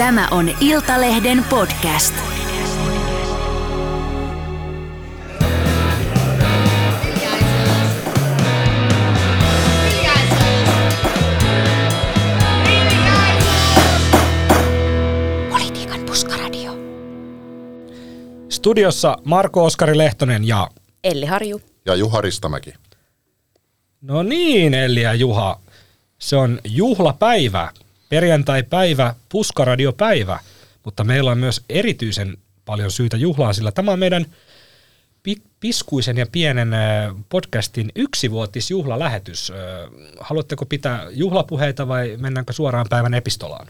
Tämä on Iltalehden podcast. Politiikan puskaradio. Studiossa Marko Oskari Lehtonen ja... Elli Harju. Ja Juha Ristamäki. No niin, Elli ja Juha. Se on juhlapäivä, perjantai-päivä, puskaradiopäivä, mutta meillä on myös erityisen paljon syytä juhlaa, sillä tämä on meidän pi- piskuisen ja pienen äh, podcastin yksivuotisjuhlalähetys. Äh, Haluatteko pitää juhlapuheita vai mennäänkö suoraan päivän epistolaan?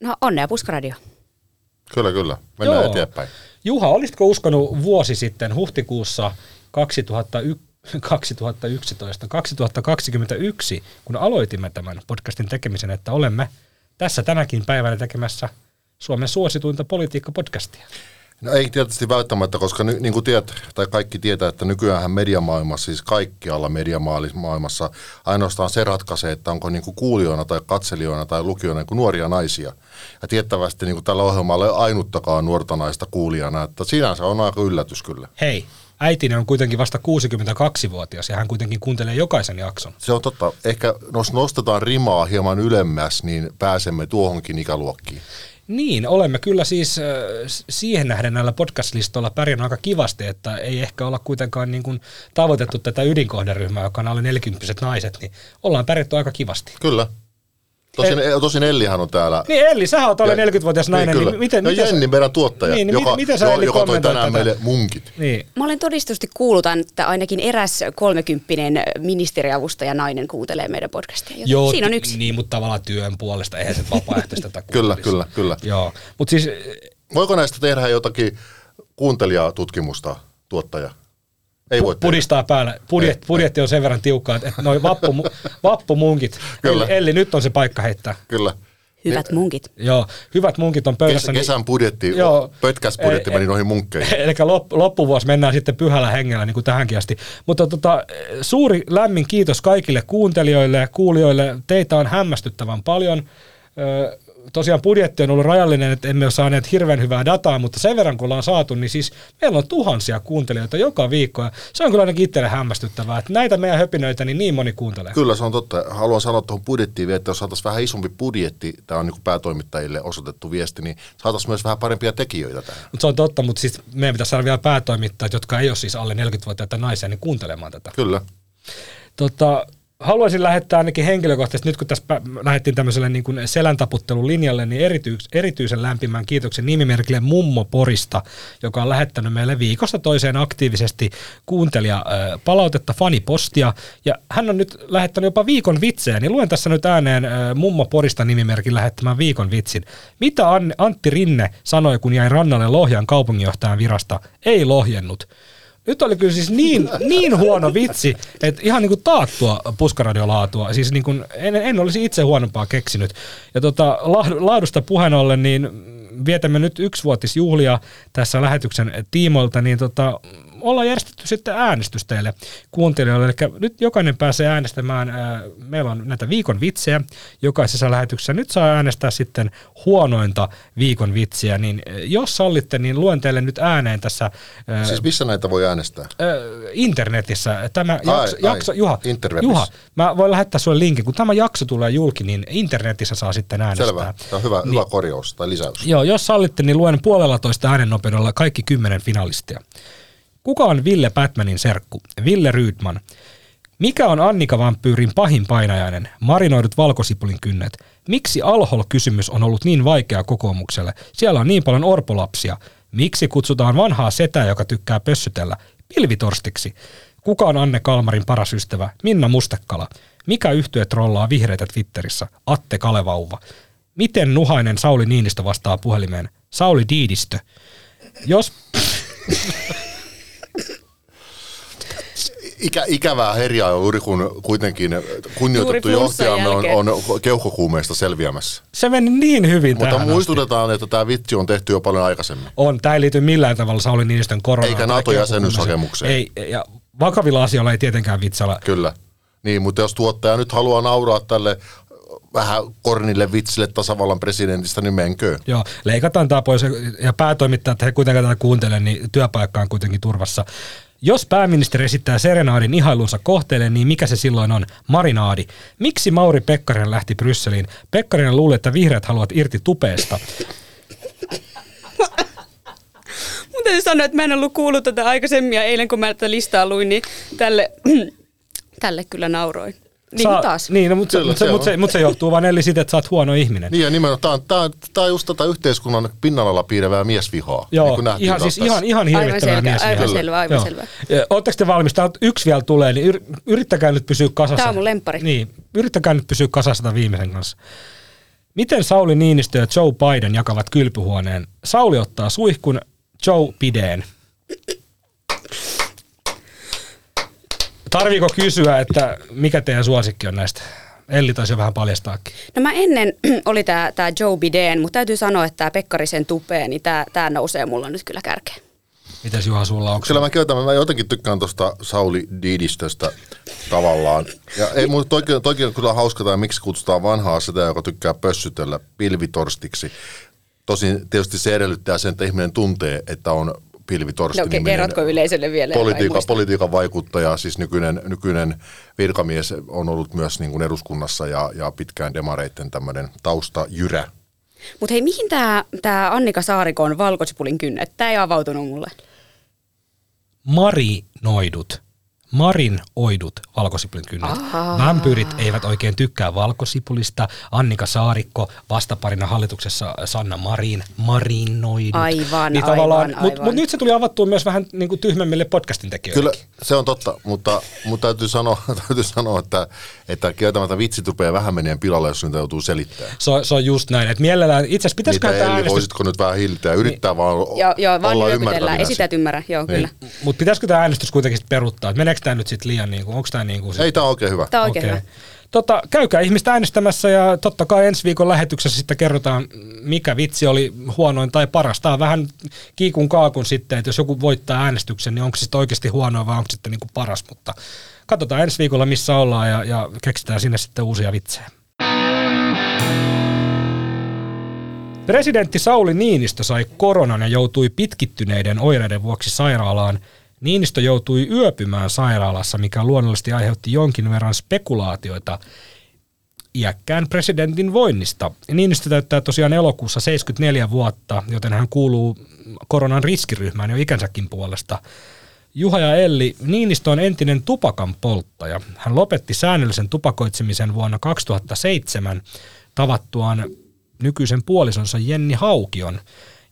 No onnea puskaradio. Kyllä, kyllä. Mennään Joo. eteenpäin. Juha, olisitko uskonut vuosi sitten huhtikuussa 2001, 2011, 2021, kun aloitimme tämän podcastin tekemisen, että olemme tässä tänäkin päivänä tekemässä Suomen suosituinta politiikkapodcastia. No ei tietysti välttämättä, koska ny, niin kuin tiedät, tai kaikki tietää, että nykyään mediamaailmassa, siis kaikkialla mediamaailmassa, ainoastaan se ratkaisee, että onko niin kuin kuulijoina tai katselijoina tai lukijoina niin kuin nuoria naisia. Ja tiettävästi niin kuin tällä ohjelmalla ei ainuttakaan nuorta naista kuulijana, että sinänsä on aika yllätys kyllä. Hei, äitini on kuitenkin vasta 62-vuotias ja hän kuitenkin kuuntelee jokaisen jakson. Se on totta. Ehkä jos nostetaan rimaa hieman ylemmäs, niin pääsemme tuohonkin ikäluokkiin. Niin, olemme kyllä siis äh, siihen nähden näillä podcast-listoilla pärjännyt aika kivasti, että ei ehkä olla kuitenkaan niin kuin tavoitettu tätä ydinkohderyhmää, joka on alle 40 naiset, niin ollaan pärjätty aika kivasti. Kyllä. Tosin, tosin Ellihan on täällä Niin Elli, sä oot alle Ja- 40-vuotias nainen, kyllä. niin miten... ja miten Jenni, sä, meidän tuottaja, Niin, niin joka, miten- sä, jo- Elli, joka toi tänään tätä? meille munkit. Niin, Mä olen todistusti kuulutan, että ainakin eräs kolmekymppinen ministeriavustaja nainen kuuntelee meidän podcastia. Joten Joo, siinä on yksi. Niin, mutta tavallaan työn puolesta, eihän se vapaaehtoista tätä Kyllä, kuulisi. kyllä, kyllä. Joo, mutta siis Voiko näistä tehdä jotakin kuuntelijatutkimusta, tuottaja? Ei voi pudistaa päällä. Budjet, Ei. budjetti on sen verran tiukkaa, että noi vappu, vappumunkit. Kyllä. Elli, Elli, nyt on se paikka heittää. Kyllä. Hyvät munkit. Joo, hyvät munkit on pöydässä. Kes, kesän budjetti, niin- Joo. pötkäsbudjetti Ei- meni noihin munkkeihin. Eli lop, loppuvuosi mennään sitten pyhällä hengellä, niin kuin tähänkin asti. Mutta tota, suuri lämmin kiitos kaikille kuuntelijoille ja kuulijoille. Teitä on hämmästyttävän paljon. Tosiaan budjetti on ollut rajallinen, että emme ole saaneet hirveän hyvää dataa, mutta sen verran kun ollaan saatu, niin siis meillä on tuhansia kuuntelijoita joka viikko. Ja se on kyllä ainakin itselle hämmästyttävää, että näitä meidän höpinöitä niin, niin moni kuuntelee. Kyllä se on totta. Haluan sanoa tuohon budjettiin vielä, että jos saataisiin vähän isompi budjetti, tämä on niin päätoimittajille osoitettu viesti, niin saataisiin myös vähän parempia tekijöitä tähän. Mutta se on totta, mutta siis meidän pitäisi saada vielä päätoimittajat, jotka ei ole siis alle 40-vuotiaita naisia, niin kuuntelemaan tätä. Kyllä. Tota, haluaisin lähettää ainakin henkilökohtaisesti, nyt kun tässä lähdettiin tämmöiselle niin seläntaputtelun linjalle, niin erityis- erityisen lämpimän kiitoksen nimimerkille Mummo Porista, joka on lähettänyt meille viikosta toiseen aktiivisesti kuuntelija palautetta, fanipostia, ja hän on nyt lähettänyt jopa viikon vitsejä, niin luen tässä nyt ääneen Mummo Porista nimimerkin lähettämään viikon vitsin. Mitä Antti Rinne sanoi, kun jäi rannalle Lohjan kaupunginjohtajan virasta? Ei lohjennut. Nyt oli kyllä siis niin, niin huono vitsi, että ihan niin kuin taattua puskaradiolaatua. Siis niin kuin, en, en olisi itse huonompaa keksinyt. Ja tota, laad- laadusta puheen ollen, niin vietämme nyt yksivuotisjuhlia tässä lähetyksen tiimoilta, niin tota, ollaan järjestetty sitten äänestys teille kuuntelijoille. Eli nyt jokainen pääsee äänestämään. ää, Meillä on näitä viikon vitsejä jokaisessa lähetyksessä. Nyt saa äänestää sitten huonointa viikon vitsiä. Niin ää, jos sallitte, niin luen teille nyt ääneen tässä ää, Siis missä näitä voi äänestää? Internetissä. Tämä jakso, ai, jakso Juha. Juha, mä voin lähettää sulle linkin. Kun tämä jakso tulee julki, niin internetissä saa sitten äänestää. Selvä. Tämä on hyvä, hyvä korjaus tai lisäys. Joo, jos sallitte, niin luen puolella toista äänennopeudella kaikki kymmenen finalistia. Kuka on Ville Batmanin serkku? Ville Rydman. Mikä on Annika Vampyyrin pahin painajainen? Marinoidut valkosipulin kynnet. Miksi Alhol-kysymys on ollut niin vaikea kokoomukselle? Siellä on niin paljon orpolapsia. Miksi kutsutaan vanhaa setää, joka tykkää pössytellä? Pilvitorstiksi. Kuka on Anne Kalmarin paras ystävä? Minna Mustekala. Mikä yhtye trollaa vihreitä Twitterissä? Atte Kalevauva. Miten nuhainen Sauli Niinistö vastaa puhelimeen? Sauli Diidistö. Jos... Ikä, ikävää herjaa juuri kun kuitenkin kunnioitettu johtajamme on, on keuhkokuumeista selviämässä. Se meni niin hyvin Mutta tähän asti. muistutetaan, että tämä vitsi on tehty jo paljon aikaisemmin. On, tämä ei liity millään tavalla Sauli Niinistön koronaan. Eikä tai NATO-jäsenyyshakemukseen. Ei, ja vakavilla asioilla ei tietenkään vitsailla. Kyllä. Niin, mutta jos tuottaja nyt haluaa nauraa tälle vähän kornille vitsille tasavallan presidentistä, niin menkö. Joo, leikataan tämä pois ja päätoimittajat, he kuitenkaan tätä kuuntele, niin työpaikka on kuitenkin turvassa. Jos pääministeri esittää serenaadin ihailunsa kohteelle, niin mikä se silloin on? Marinaadi. Miksi Mauri Pekkarinen lähti Brysseliin? Pekkarinen luuli, että vihreät haluavat irti tupeesta. Mun täytyy sanoa, että mä en ollut kuullut tätä aikaisemmin ja eilen kun mä tätä listaa luin, niin tälle, tälle kyllä nauroin. Niin Saa- taas. Niin, no, mutta Kyllä, se, se mut se, mut se johtuu vaan Elli siitä, että sä oot huono ihminen. Niin ja nimenomaan, tämä on, tää, on- tää on just tätä yhteiskunnan pinnalla piirrevää miesvihaa. Joo, niin kuin nähtiin ihan, siis ihan, ihan Aivan hirvittävää selkeä, mies. aivan selvä, aivan Joo. selvä. Ja Ootteko te valmis? Tää on- yksi vielä tulee, niin yr, yrittäkää nyt pysyä kasassa. Tää on mun lemppari. Niin, yrittäkää nyt pysyä kasassa tämän viimeisen kanssa. Miten Sauli Niinistö ja Joe Biden jakavat kylpyhuoneen? Sauli ottaa suihkun, Joe pideen. Tarviiko kysyä, että mikä teidän suosikki on näistä? Elli taisi jo vähän paljastaakin. No mä ennen oli tää, tää Joe Biden, mutta täytyy sanoa, että tää Pekkarisen tupee, niin tää, tää nousee mulla nyt kyllä kärkeen. Mitäs Juha sulla on? Kyllä mä käytän, mä jotenkin tykkään tuosta Sauli Diidistöstä tavallaan. Ja ei, mutta toikin, toikin on kyllä hauska, tai miksi kutsutaan vanhaa sitä, joka tykkää pössytellä pilvitorstiksi. Tosin tietysti se edellyttää sen, että ihminen tuntee, että on pilvitorsti No ke- kerrotko yleisölle vielä? ei politiikan, vaikuttaja, siis nykyinen, nykyinen virkamies on ollut myös niin kuin eduskunnassa ja, ja pitkään demareitten tämmöinen taustajyrä. Mutta hei, mihin tämä tää Annika Saarikon valkosipulin kynnet? Tämä ei avautunut mulle. marinoidut, marinoidut valkosipulin kynnet. Vampyyrit eivät oikein tykkää valkosipulista. Annika Saarikko vastaparina hallituksessa Sanna Marin, marinoidut. Aivan, niin aivan, Mutta aivan. mut nyt se tuli avattua myös vähän niin kuin tyhmemmille podcastin tekijöille. Kyllä se on totta, mutta, mutta täytyy sanoa, täytyy sanoa että, että kieltämättä vitsit rupeaa vähän menee pilalle, jos niitä joutuu selittämään. Se, on- se on just näin, että mielellään, itse asiassa pitäisikö Niitä tämä äänestys, voisitko nyt vähän ja yrittää vaan Joo, joo vaan olla nyökytellään. ymmärtävinäsi. Esität ymmärrä, joo Niin. kyllä. mutta pitäisikö tämä äänestys kuitenkin peruuttaa, että meneekö tämä nyt sitten liian, niin kuin, onko tämä niin kuin Ei, tämä on oikein hyvä. Tämä on oikein Okei. hyvä. Tota, käykää ihmistä äänestämässä ja totta kai ensi viikon lähetyksessä sitten kerrotaan, mikä vitsi oli huonoin tai paras. Tämä on vähän kiikun kaakun sitten, että jos joku voittaa äänestyksen, niin onko se sitten oikeasti huonoa vai onko se sitten niin kuin paras. Mutta katsotaan ensi viikolla, missä ollaan ja, ja keksitään sinne sitten uusia vitsejä. Presidentti Sauli Niinistö sai koronan ja joutui pitkittyneiden oireiden vuoksi sairaalaan. Niinistö joutui yöpymään sairaalassa, mikä luonnollisesti aiheutti jonkin verran spekulaatioita iäkkään presidentin voinnista. Niinistö täyttää tosiaan elokuussa 74 vuotta, joten hän kuuluu koronan riskiryhmään jo ikänsäkin puolesta. Juha ja Elli, Niinistö on entinen tupakan polttaja. Hän lopetti säännöllisen tupakoitsemisen vuonna 2007 tavattuaan nykyisen puolisonsa Jenni Haukion.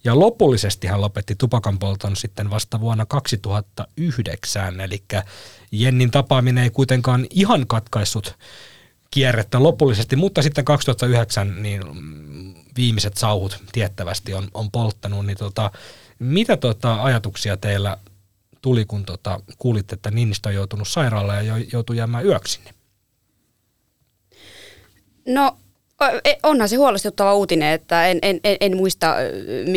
Ja lopullisesti hän lopetti tupakan polton sitten vasta vuonna 2009, eli Jennin tapaaminen ei kuitenkaan ihan katkaissut kierrettä lopullisesti, mutta sitten 2009 niin mm, viimeiset sauhut tiettävästi on, on polttanut, niin tota, mitä tota ajatuksia teillä tuli, kun tota, kuulitte, että Niinistö on joutunut sairaalaan ja jo- joutui jäämään yöksi? No onhan se huolestuttava uutinen, että en, en, en, muista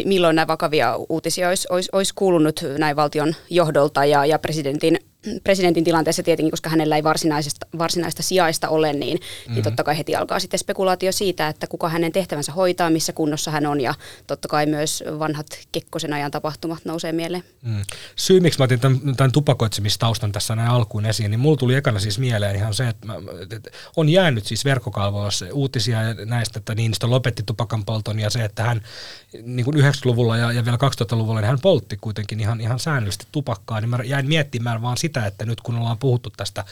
milloin näin vakavia uutisia olisi, olisi, olisi kuulunut näin valtion johdolta ja, ja presidentin, presidentin tilanteessa tietenkin, koska hänellä ei varsinaisesta, varsinaista sijaista ole, niin, mm-hmm. niin totta kai heti alkaa sitten spekulaatio siitä, että kuka hänen tehtävänsä hoitaa, missä kunnossa hän on ja totta kai myös vanhat Kekkosen ajan tapahtumat nousee mieleen. Mm. Syy, miksi mä otin tämän, tämän tupakoitsemistaustan tässä näin alkuun esiin, niin mulla tuli ekana siis mieleen ihan se, että, mä, että on jäänyt siis verkkokalvoissa uutisia näistä, että Niinistö lopetti tupakan polton ja se, että hän niin kuin 90-luvulla ja, ja vielä 2000-luvulla niin hän poltti kuitenkin ihan, ihan säännöllisesti tupakkaa, niin mä jäin miettimään vaan sitä, että nyt kun ollaan puhuttu tästä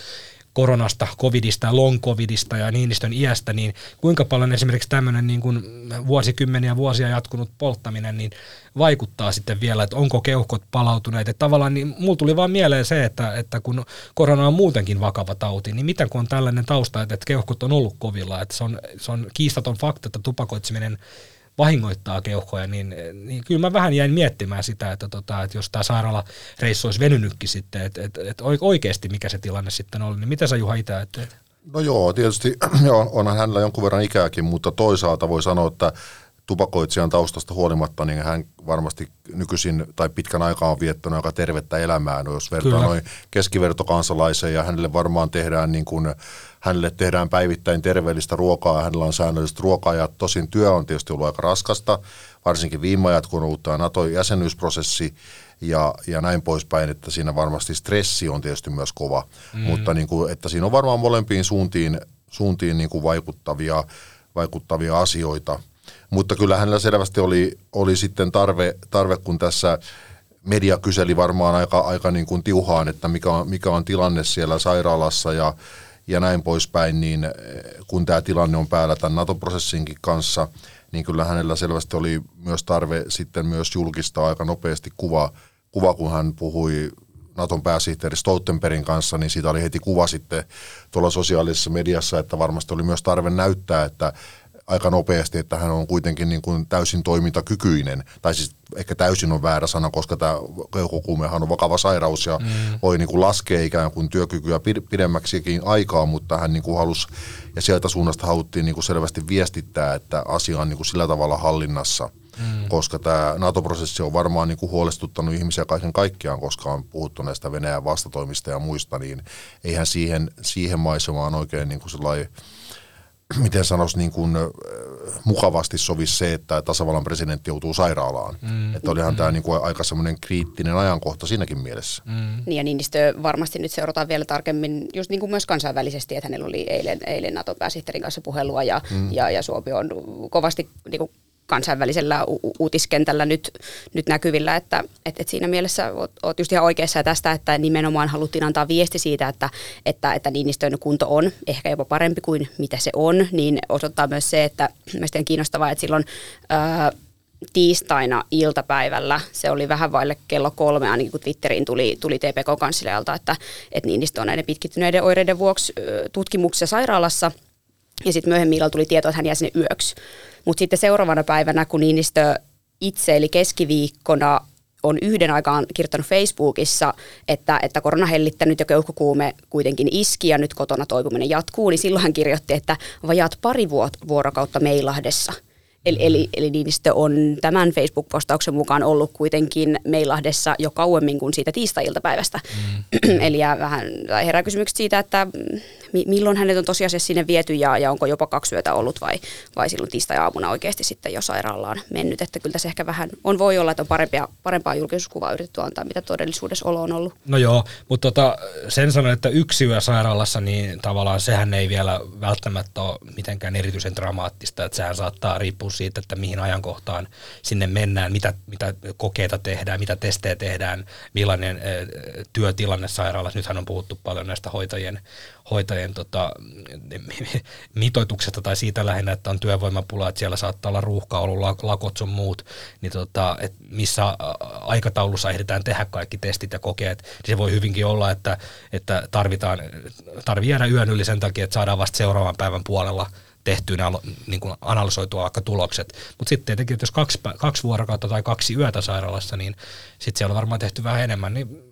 koronasta, covidista long covidista ja Niinistön iästä, niin kuinka paljon esimerkiksi tämmöinen niin kuin vuosikymmeniä vuosia jatkunut polttaminen niin vaikuttaa sitten vielä, että onko keuhkot palautuneet. Että tavallaan niin mulla tuli vaan mieleen se, että, että kun korona on muutenkin vakava tauti, niin mitä kun on tällainen tausta, että, että keuhkot on ollut kovilla, että se on, se on kiistaton fakta, että tupakoitseminen vahingoittaa keuhkoja, niin, niin kyllä mä vähän jäin miettimään sitä, että, tota, että jos tämä sairaalareissu olisi venynytkin sitten, että, että, että oikeasti mikä se tilanne sitten oli, niin mitä sä Juha itse ajattelet? No joo, tietysti joo, onhan hänellä jonkun verran ikääkin, mutta toisaalta voi sanoa, että tupakoitsijan taustasta huolimatta, niin hän varmasti nykyisin tai pitkän aikaa on viettänyt aika tervettä elämää. No, jos vertaa noin keskivertokansalaiseen ja hänelle varmaan tehdään niin kuin, hänelle tehdään päivittäin terveellistä ruokaa ja hänellä on säännölliset ruokaajat. Tosin työ on tietysti ollut aika raskasta, varsinkin viime ajat, kun on ollut tämä NATO-jäsenyysprosessi ja, ja näin poispäin, että siinä varmasti stressi on tietysti myös kova, mm. mutta niin kuin, että siinä on varmaan molempiin suuntiin, suuntiin niin kuin vaikuttavia, vaikuttavia asioita. Mutta kyllä hänellä selvästi oli, oli sitten tarve, tarve, kun tässä media kyseli varmaan aika, aika niin kuin tiuhaan, että mikä on, mikä on tilanne siellä sairaalassa ja, ja näin poispäin, niin eh, kun tämä tilanne on päällä tämän NATO-prosessinkin kanssa, niin kyllä hänellä selvästi oli myös tarve sitten myös julkistaa aika nopeasti kuva, kuva kun hän puhui Naton pääsihteeri Stoltenbergin kanssa, niin siitä oli heti kuva sitten tuolla sosiaalisessa mediassa, että varmasti oli myös tarve näyttää, että aika nopeasti, että hän on kuitenkin niin kuin täysin toimintakykyinen. Tai siis ehkä täysin on väärä sana, koska tämä keuhkokuumehan on vakava sairaus ja mm. voi niin kuin laskea ikään kuin työkykyä pidemmäksikin aikaa, mutta hän niin kuin halusi, ja sieltä suunnasta haluttiin niin kuin selvästi viestittää, että asia on niin kuin sillä tavalla hallinnassa. Mm. koska tämä NATO-prosessi on varmaan niin kuin huolestuttanut ihmisiä kaiken kaikkiaan, koska on puhuttu näistä Venäjän vastatoimista ja muista, niin eihän siihen, siihen maisemaan oikein niin kuin sellainen miten sanoisi, niin kuin, mukavasti sovi se, että tasavallan presidentti joutuu sairaalaan. Mm. Että olihan mm. tämä niin kuin aika semmoinen kriittinen ajankohta siinäkin mielessä. Mm. Niin ja Niinistö varmasti nyt seurataan vielä tarkemmin, just niin kuin myös kansainvälisesti, että hänellä oli eilen, eilen NATO-pääsihteerin kanssa puhelua ja, mm. ja, ja Suomi on kovasti niin kuin kansainvälisellä u- uutiskentällä nyt, nyt näkyvillä, että et, et siinä mielessä oot just ihan oikeassa tästä, että nimenomaan haluttiin antaa viesti siitä, että, että, että Niinistön kunto on ehkä jopa parempi kuin mitä se on, niin osoittaa myös se, että mielestäni on kiinnostavaa, että silloin ää, tiistaina iltapäivällä, se oli vähän vaille kello kolme, ainakin kun Twitteriin tuli, tuli TPK-kanslialta, että, että Niinistö on näiden pitkittyneiden oireiden vuoksi tutkimuksessa sairaalassa, ja sitten myöhemmin tuli tieto, että hän jää sinne yöksi. Mutta sitten seuraavana päivänä, kun Niinistö itse, eli keskiviikkona, on yhden aikaan kirjoittanut Facebookissa, että, että korona hellittänyt ja keuhkokuume kuitenkin iski ja nyt kotona toipuminen jatkuu, niin silloin hän kirjoitti, että vajaat pari vuorokautta Meilahdessa – Eli, eli, eli Niinistö on tämän Facebook-postauksen mukaan ollut kuitenkin Meilahdessa jo kauemmin kuin siitä tiistai-iltapäivästä. Mm. eli vähän herää kysymykset siitä, että milloin hänet on tosiasiassa sinne viety ja, ja onko jopa kaksi yötä ollut vai, vai silloin tiistai-aamuna oikeasti sitten jo sairaalaan mennyt. Että kyllä tässä ehkä vähän on voi olla, että on parempia, parempaa julkisuuskuvaa yritetty antaa, mitä todellisuudessa olo on ollut. No joo, mutta tota, sen sanon, että yksi yö sairaalassa, niin tavallaan sehän ei vielä välttämättä ole mitenkään erityisen dramaattista, että sehän saattaa riippua siitä, että mihin ajankohtaan sinne mennään, mitä, mitä kokeita tehdään, mitä testejä tehdään, millainen ä, työtilanne sairaalassa. Nythän on puhuttu paljon näistä hoitajien, hoitajien tota, mitoituksesta tai siitä lähinnä, että on työvoimapula, että siellä saattaa olla ruuhka, ollut lakot sun muut, niin tota, että missä aikataulussa ehditään tehdä kaikki testit ja kokeet, niin se voi hyvinkin olla, että, että tarvitaan, tarvii jäädä yön yli sen takia, että saadaan vasta seuraavan päivän puolella tehtyä niin kuin analysoitua vaikka tulokset. Mutta sitten tietenkin, että jos kaksi, kaksi vuorokautta tai kaksi yötä sairaalassa, niin sitten siellä on varmaan tehty vähän enemmän, niin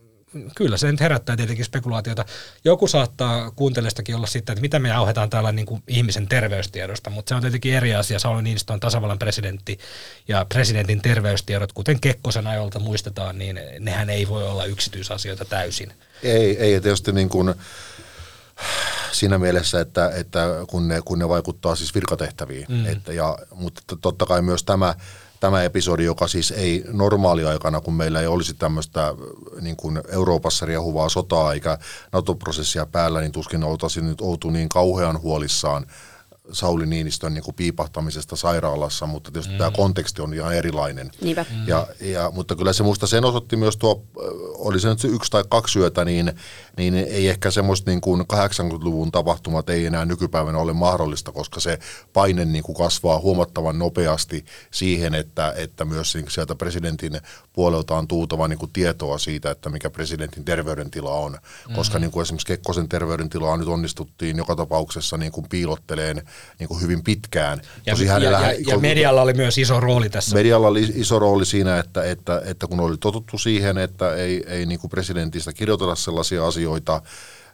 kyllä se nyt herättää tietenkin spekulaatiota. Joku saattaa kuuntelijastakin olla sitten, että mitä me auhetaan täällä niin kuin ihmisen terveystiedosta, mutta se on tietenkin eri asia. Sauli Niinistö on tasavallan presidentti ja presidentin terveystiedot, kuten Kekkosen ajolta muistetaan, niin nehän ei voi olla yksityisasioita täysin. Ei, ei tietysti niin kuin siinä mielessä, että, että kun, ne, kun ne vaikuttaa siis virkatehtäviin. Mm. Että ja, mutta totta kai myös tämä, tämä episodi, joka siis ei normaaliaikana, kun meillä ei olisi tämmöistä niin kuin Euroopassa riehuvaa sotaa eikä NATO-prosessia päällä, niin tuskin oltaisiin nyt oltu niin kauhean huolissaan Sauli Niinistön niin kuin piipahtamisesta sairaalassa, mutta tietysti mm. tämä konteksti on ihan erilainen. Niinpä. Ja, ja, mutta kyllä se muista sen osoitti myös tuo, oli se nyt se yksi tai kaksi yötä, niin, niin ei ehkä semmoista niin kuin 80-luvun tapahtumat ei enää nykypäivänä ole mahdollista, koska se paine niin kuin kasvaa huomattavan nopeasti siihen, että, että myös niin sieltä presidentin puolelta on tuutava niin kuin tietoa siitä, että mikä presidentin terveydentila on. Mm. Koska niin kuin esimerkiksi Kekkosen terveydentilaa nyt onnistuttiin joka tapauksessa niin kuin piilotteleen niin kuin hyvin pitkään. Ja, Tosi ja, ja, ja medialla oli myös iso rooli tässä. Medialla oli iso rooli siinä, että, että, että kun oli totuttu siihen, että ei, ei niin kuin presidentistä kirjoitella sellaisia asioita,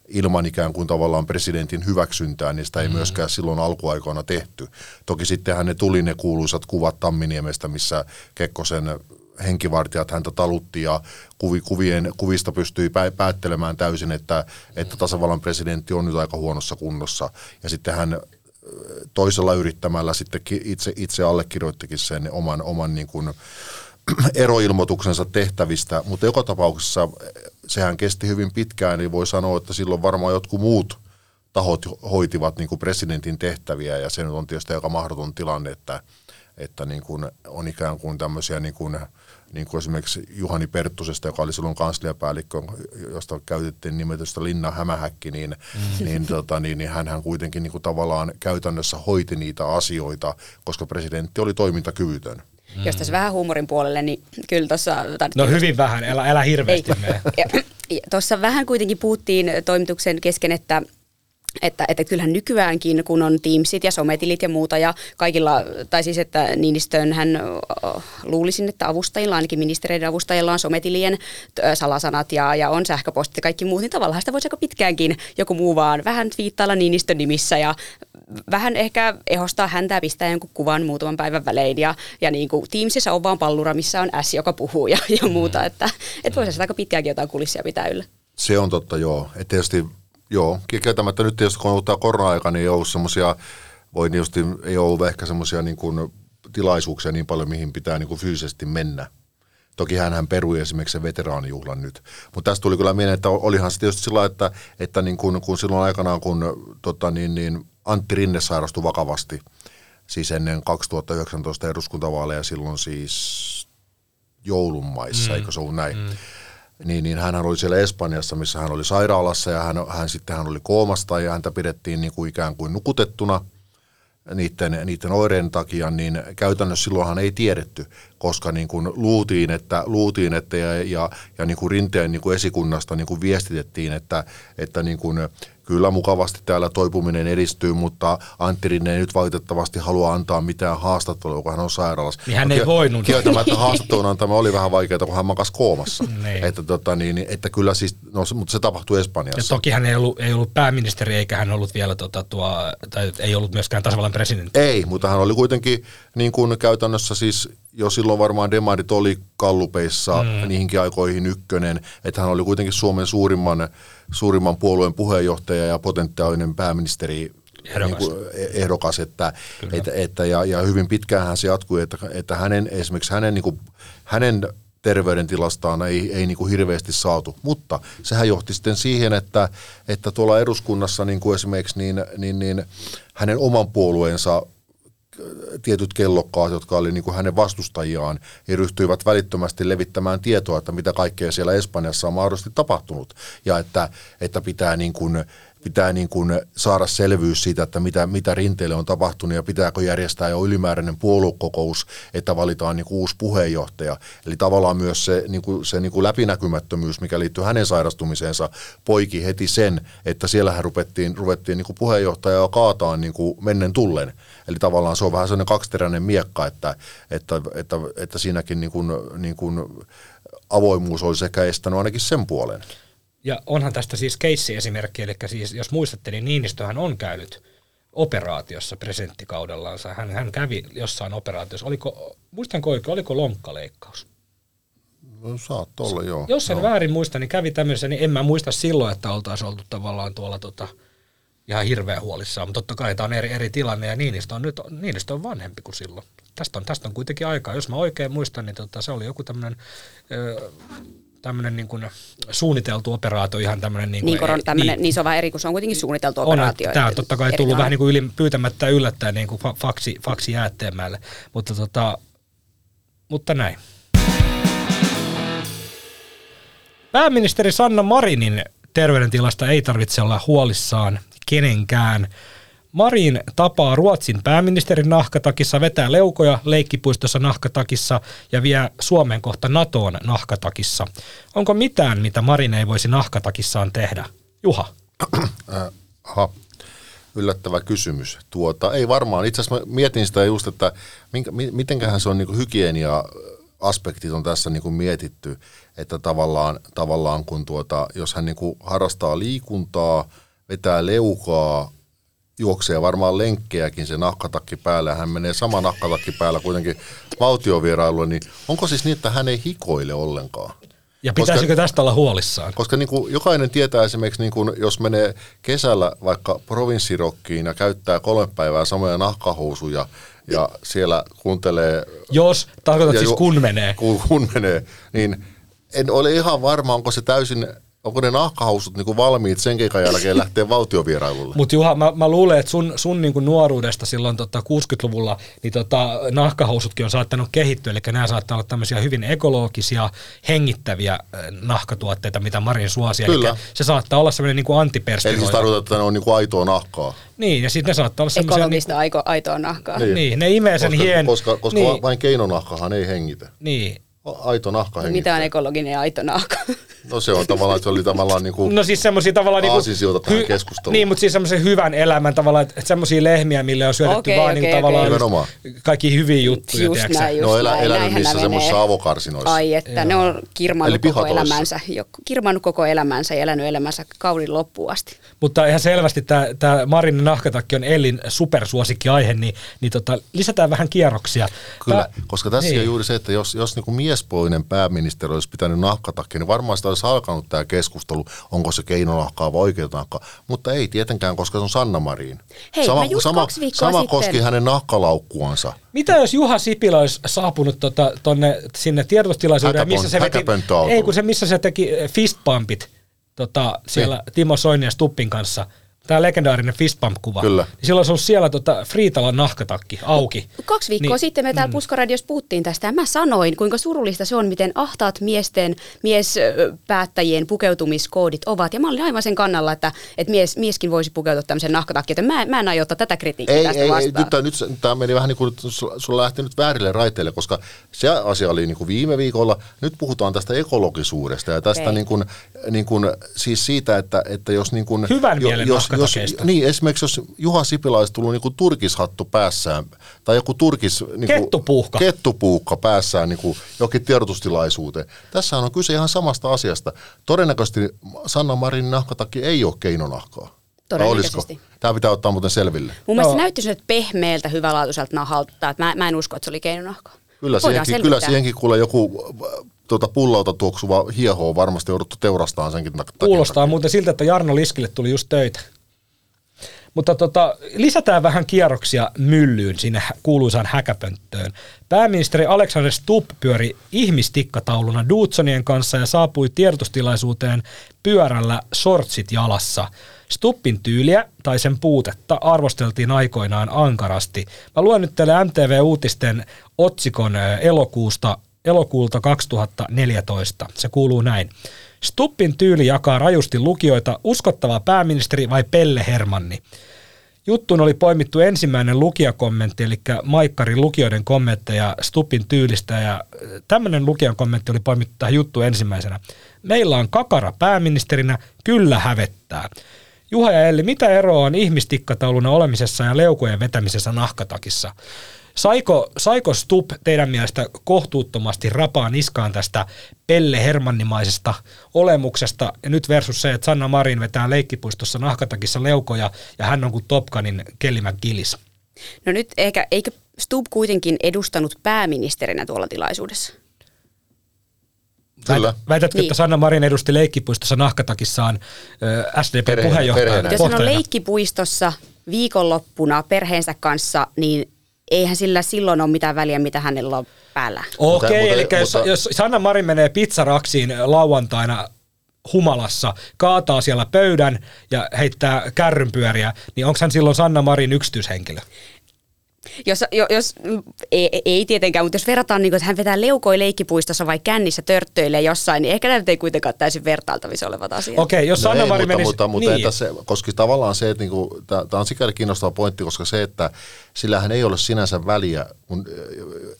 ilman ikään kuin tavallaan presidentin hyväksyntää, niin sitä ei mm. myöskään silloin alkuaikoina tehty. Toki sittenhän ne tuli ne kuuluisat kuvat Tamminiemestä, missä Kekkosen henkivartijat häntä talutti ja kuvi, kuvien, kuvista pystyi päättelemään täysin, että, että tasavallan presidentti on nyt aika huonossa kunnossa. Ja sitten hän toisella yrittämällä sitten itse, itse allekirjoittikin sen oman, oman niin kuin eroilmoituksensa tehtävistä, mutta joka tapauksessa sehän kesti hyvin pitkään, niin voi sanoa, että silloin varmaan jotkut muut tahot hoitivat niin kuin presidentin tehtäviä ja se nyt on tietysti aika mahdoton tilanne, että, että niin kuin on ikään kuin tämmöisiä niin kuin, niin kuin esimerkiksi Juhani Perttusesta, joka oli silloin kansliapäällikkö, josta käytettiin nimetystä Linna Hämähäkki, niin, mm. niin, tota, niin, niin hän kuitenkin niin kuin tavallaan käytännössä hoiti niitä asioita, koska presidentti oli toimintakyvytön. Mm. Jos tässä vähän huumorin puolelle, niin kyllä tuossa... No hyvin vähän, älä, älä hirveästi Tuossa vähän kuitenkin puhuttiin toimituksen kesken, että että, että kyllähän nykyäänkin, kun on Teamsit ja sometilit ja muuta ja kaikilla, tai siis että Niinistön hän luulisin, että avustajilla, ainakin ministereiden avustajilla on sometilien salasanat ja, ja on sähköpostit ja kaikki muut, niin tavallaan sitä voisi aika pitkäänkin joku muu vaan vähän viittailla Niinistön nimissä ja vähän ehkä ehostaa häntä ja pistää jonkun kuvan muutaman päivän välein ja, ja niin kuin Teamsissa on vaan pallura, missä on S, joka puhuu ja, ja muuta, että, että voisi aika pitkäänkin jotain kulissia pitää yllä. Se on totta, joo. Et tietysti Joo, kieltämättä nyt tietysti kun on ollut tämä korona-aika, niin ei ollut semmoisia, voi tietysti, ei ollut ehkä semmoisia niin kuin tilaisuuksia niin paljon, mihin pitää niin kuin fyysisesti mennä. Toki hän perui esimerkiksi sen veteraanijuhlan nyt. Mutta tästä tuli kyllä mieleen, että olihan se tietysti sillä että, että niin kun, kun silloin aikanaan, kun tota, niin, niin Antti Rinne sairastui vakavasti, siis ennen 2019 eduskuntavaaleja silloin siis joulunmaissa, mm. eikö se ollut näin? Mm niin, niin hän oli siellä Espanjassa, missä hän oli sairaalassa ja hän, hän sitten hän oli koomasta ja häntä pidettiin niin kuin ikään kuin nukutettuna niiden, niiden oireiden takia, niin käytännössä silloinhan ei tiedetty, koska niin kuin luutiin, että, luutiin, että ja, ja, ja niin kuin rinteen niin kuin esikunnasta niin kuin viestitettiin, että, että niin kuin kyllä mukavasti täällä toipuminen edistyy, mutta Antti Rinne ei nyt valitettavasti halua antaa mitään haastattelua, kun hän on sairaalassa. Niin hän no, ei voinut. Kieltämättä haastattelun antama oli vähän vaikeaa, kun hän makas koomassa. niin. että, tota, niin, että kyllä siis, no, mutta se tapahtui Espanjassa. Ja toki hän ei ollut, ei ollut pääministeri, eikä hän ollut vielä, tota, tuo, tai ei ollut myöskään tasavallan presidentti. Ei, mutta hän oli kuitenkin niin kuin käytännössä siis jo silloin varmaan demarit oli kallupeissa mm. niihinkin aikoihin ykkönen, että hän oli kuitenkin Suomen suurimman, suurimman puolueen puheenjohtaja ja potentiaalinen pääministeri ehdokas, niin kuin ehdokas että, että, että, ja, ja hyvin pitkään se jatkui, että, että hänen, esimerkiksi hänen, niin kuin, hänen terveydentilastaan ei, ei niin kuin hirveästi saatu, mutta sehän johti sitten siihen, että, että tuolla eduskunnassa niin kuin esimerkiksi niin, niin, niin hänen oman puolueensa tietyt kellokkaat, jotka oli niin kuin hänen vastustajiaan, ja ryhtyivät välittömästi levittämään tietoa, että mitä kaikkea siellä Espanjassa on mahdollisesti tapahtunut, ja että, että pitää niin kuin pitää niin kuin saada selvyys siitä, että mitä, mitä rinteelle on tapahtunut ja pitääkö järjestää jo ylimääräinen puoluekokous, että valitaan niin kuin uusi puheenjohtaja. Eli tavallaan myös se, niin kuin, se niin kuin läpinäkymättömyys, mikä liittyy hänen sairastumiseensa, poiki heti sen, että siellähän rupettiin, ruvettiin niin kuin puheenjohtajaa kaataan niin kuin mennen tullen. Eli tavallaan se on vähän sellainen kaksiteräinen miekka, että, että, että, että siinäkin niin kuin, niin kuin avoimuus olisi ehkä estänyt ainakin sen puolen. Ja onhan tästä siis keissi-esimerkki, eli siis jos muistatte, niin Niinistöhän on käynyt operaatiossa presidenttikaudellaansa. Hän, hän kävi jossain operaatiossa. Oliko, muistanko oikein, oliko lonkkaleikkaus? No, saat olla, joo. Jos en joo. väärin muista, niin kävi tämmöisen, niin en mä muista silloin, että oltaisiin oltu tavallaan tuolla tota, ihan hirveän huolissaan, mutta totta kai tämä on eri, eri tilanne ja Niinistö on nyt Niinistö on vanhempi kuin silloin. Tästä on, tästä on kuitenkin aikaa. Jos mä oikein muistan, niin tota, se oli joku tämmöinen tämmöinen niin kuin suunniteltu operaatio, ihan tämmöinen... Niin, kuin, niin, koron, tämmöinen, niin, niin se on vähän eri, kun se on kuitenkin suunniteltu on, operaatio. Tämä on totta kai tullut tavalla. vähän niin kuin yli, pyytämättä yllättäen niin kuin faksi, faksi jäätteemälle, mutta, tota, mutta näin. Pääministeri Sanna Marinin terveydentilasta ei tarvitse olla huolissaan kenenkään. Marin tapaa Ruotsin pääministerin nahkatakissa, vetää leukoja leikkipuistossa nahkatakissa ja vie Suomen kohta NATOon nahkatakissa. Onko mitään, mitä Marin ei voisi nahkatakissaan tehdä? Juha. Aha. Yllättävä kysymys. Tuota, ei varmaan. Itse asiassa mietin sitä just, että minkä, mitenköhän se on niin hygienia aspektit on tässä niin kuin mietitty, että tavallaan, tavallaan kun tuota, jos hän niin kuin harrastaa liikuntaa, vetää leukaa, juoksee varmaan lenkkejäkin se nahkatakki päällä hän menee sama nahkatakki päällä kuitenkin valtiovierailulle, niin onko siis niin, että hän ei hikoile ollenkaan? Ja pitäisikö koska, tästä olla huolissaan? Koska niin kuin jokainen tietää esimerkiksi, niin kuin jos menee kesällä vaikka provinssirokkiin ja käyttää kolme päivää samoja nahkahousuja ja siellä kuuntelee... Jos, tarkoitat siis kun menee. Kun, kun menee, niin en ole ihan varma, onko se täysin Onko ne nahkahousut niin valmiit sen keikan jälkeen lähteä valtiovierailulle? Mutta Juha, mä, mä luulen, että sun, sun niin kuin nuoruudesta silloin tota 60-luvulla niin tota, nahkahousutkin on saattanut kehittyä, eli nämä saattaa olla tämmöisiä hyvin ekologisia, hengittäviä nahkatuotteita, mitä Marin suosia. Kyllä. Eli se saattaa olla semmoinen niin antiperspiroiva. Eli siis tarkoittaa, että ne on niin kuin aitoa nahkaa. Niin, ja sitten ne saattaa olla semmoisia... Ekologista niin kuin, aitoa nahkaa. Niin. niin, ne imee sen koska, hien... Koska, koska niin. vain keinonahkahan ei hengitä. Niin, Aito nahka hengittää. Mitä on ekologinen ja aito nahka? No se on tavallaan, se oli tavallaan niin kuin no siis semmoisia tavallaan niin kuin, tähän hy- keskusteluun. Niin, mutta siis semmoisen hyvän elämän tavallaan, että semmoisia lehmiä, mille on syötetty okay, vaan okay, niin okay. tavallaan kaikki hyviä juttuja. Just näin, just no elä, elänyt niissä semmoisissa avokarsinoissa. Ai että, Joo. ne on kirmannut koko elämänsä, jo, kirmannut koko elämänsä ja elänyt elämänsä kaudin loppuun asti. Mutta ihan selvästi tämä Marinin nahkatakki on Ellin supersuosikki aihe, niin, niin tota, lisätään vähän kierroksia. Kyllä, Tää, koska tässä niin. on juuri se, että jos, jos niin kuin miespuolinen pääministeri olisi pitänyt nahkatakki, niin varmaan sitä olisi alkanut tämä keskustelu, onko se keinonahkaa vai oikea nahkaa. Mutta ei tietenkään, koska se on Sanna Marin. Hei, sama sama, sama sitten... koski hänen nahkalaukkuansa. Mitä jos Juha Sipilä olisi saapunut tota, tonne, sinne tiedotustilaisuuteen, missä se veti, ei kun se, missä se teki fistpumpit tota, siellä niin. Timo Soinin ja Stuppin kanssa – tämä legendaarinen fistbump-kuva. Kyllä. Niin silloin se on siellä tota Friitalan nahkatakki auki. Kaksi viikkoa niin, sitten me täällä mm. Puskaradiossa puhuttiin tästä ja mä sanoin, kuinka surullista se on, miten ahtaat miesten, miespäättäjien pukeutumiskoodit ovat. Ja mä olin aivan sen kannalla, että, että mies, mieskin voisi pukeutua tämmöisen nahkatakkiin. Mä, mä en aio ottaa tätä kritiikkiä ei, tästä ei, vastaan. Ei, nyt, nyt tämä meni vähän niin kuin, sulla lähti nyt väärille raiteille, koska se asia oli niin kuin viime viikolla. Nyt puhutaan tästä ekologisuudesta ja tästä okay. niin kuin, niin kuin, siis siitä, että, että jos niin kuin, Hyvän jo, jos, jos, niin, esimerkiksi jos Juha Sipilä olisi tullut niin kuin turkishattu päässään, tai joku turkis... Niin kuin, kettupuuhka. Kettupuuhka päässään niin kuin jokin tiedotustilaisuuteen. Tässä on kyse ihan samasta asiasta. Todennäköisesti Sanna Marin nahkatakki ei ole keinonahkaa. Todennäköisesti. Tämä pitää ottaa muuten selville. Mun mielestä no. se näytti nyt pehmeältä, hyvälaatuiselta nahalta. Että mä, mä en usko, että se oli keinonahkaa. Kyllä siihenkin, kyllä siihenkin kuule joku tuota pullauta tuoksuva hieho on varmasti jouduttu teurastamaan senkin takia. Kuulostaa muuten siltä, että Jarno Liskille tuli just töitä. Mutta tota, lisätään vähän kierroksia myllyyn sinne kuuluisaan häkäpönttöön. Pääministeri Alexander Stubb pyöri ihmistikkatauluna Dudsonien kanssa ja saapui tiedotustilaisuuteen pyörällä sortsit jalassa. Stuppin tyyliä tai sen puutetta arvosteltiin aikoinaan ankarasti. Mä luen nyt teille MTV-uutisten otsikon elokuusta, elokuulta 2014. Se kuuluu näin. Stuppin tyyli jakaa rajusti lukijoita, uskottava pääministeri vai Pelle Hermanni. Juttuun oli poimittu ensimmäinen lukijakommentti, eli Maikkarin lukijoiden kommentteja Stuppin tyylistä, ja tämmöinen lukijan kommentti oli poimittu tähän juttuun ensimmäisenä. Meillä on kakara pääministerinä, kyllä hävettää. Juha ja Elli, mitä eroa on ihmistikkatauluna olemisessa ja leukojen vetämisessä nahkatakissa? Saiko, saiko Stup teidän mielestä kohtuuttomasti rapaa niskaan tästä Pelle Hermannimaisesta olemuksesta ja nyt versus se, että Sanna Marin vetää leikkipuistossa nahkatakissa leukoja ja hän on kuin Topkanin Kelly McGillis? No nyt eikä, eikö Stub kuitenkin edustanut pääministerinä tuolla tilaisuudessa? Kyllä. Väitätkö, niin. että Sanna Marin edusti leikkipuistossa nahkatakissaan SDP-puheenjohtajana? Jos hän on leikkipuistossa viikonloppuna perheensä kanssa, niin eihän sillä silloin ole mitään väliä, mitä hänellä on päällä. Okei, okay, eli mutta, jos, jos Sanna Marin menee pizzaraksiin lauantaina humalassa, kaataa siellä pöydän ja heittää kärrynpyöriä, niin onko hän silloin Sanna Marin yksityishenkilö? Jos, jos, ei, ei tietenkään, mutta jos verrataan, niin kuin, että hän vetää leukoi leikkipuistossa vai kännissä törttöilee jossain, niin ehkä näitä ei kuitenkaan täysin vertailtavissa olevat asiat. Okei, okay, jos no Sanna Mari menisi... Mutta, mutta niin. tässä, koska tavallaan se, että niinku, tämä on sikäli kiinnostava pointti, koska se, että sillähän ei ole sinänsä väliä, kun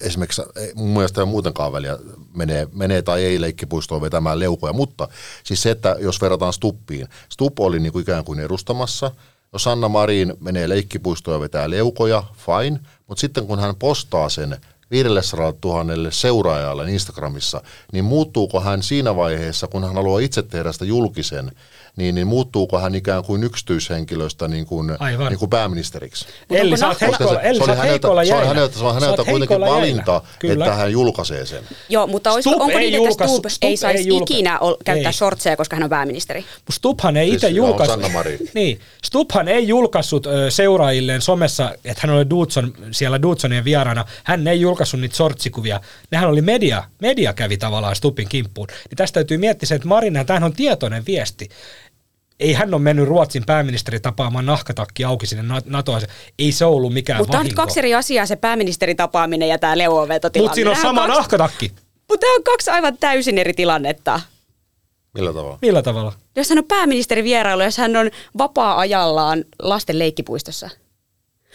esimerkiksi mun mielestä ei ole muutenkaan väliä, menee, menee tai ei leikkipuistoon vetämään leukoja, mutta siis se, että jos verrataan Stuppiin, Stupp oli niin kuin ikään kuin edustamassa – jos Sanna Marin menee leikkipuistoon ja vetää leukoja, fine, mutta sitten kun hän postaa sen 500 000 seuraajalle Instagramissa, niin muuttuuko hän siinä vaiheessa, kun hän haluaa itse tehdä sitä julkisen, niin, niin muuttuuko hän ikään kuin yksityishenkilöstä niin kuin, niin kuin pääministeriksi? Elli, sä oot heikolla, se, sä oli häneltä, se on häneltä, se on häneltä kuitenkin valinta. Kyllä. että hän julkaisee sen. Joo, mutta olisiko, Stubb onko ei niin, että julkaisu- Stubb Stubb ei saisi julka- ikinä ol, käyttää Ei. shortseja, koska hän on pääministeri? Mut Stubbhan ei Siis itse on julkaissut. Niin, Stubbhan ei julkaissut seuraajilleen somessa, että hän oli Dudson, siellä Dudsonien vieraana. Hän ei julkaissut niitä sortsikuvia. Nehän oli media. Media kävi tavallaan Stubbin kimppuun. Niin tästä täytyy miettiä se, että Marin, tämähän on tietoinen viesti. Ei hän ole mennyt Ruotsin pääministeri tapaamaan nahkatakki auki sinne Na- NATOon. Ei se ollut mikään Mutta tämä on kaksi eri asiaa, se pääministerin tapaaminen ja tämä leuanvetotilanne. Mutta siinä on sama kaksi, nahkatakki. Mutta tämä on kaksi aivan täysin eri tilannetta. Millä tavalla? Millä tavalla? Jos hän on pääministeri vierailu, jos hän on vapaa-ajallaan lasten leikkipuistossa.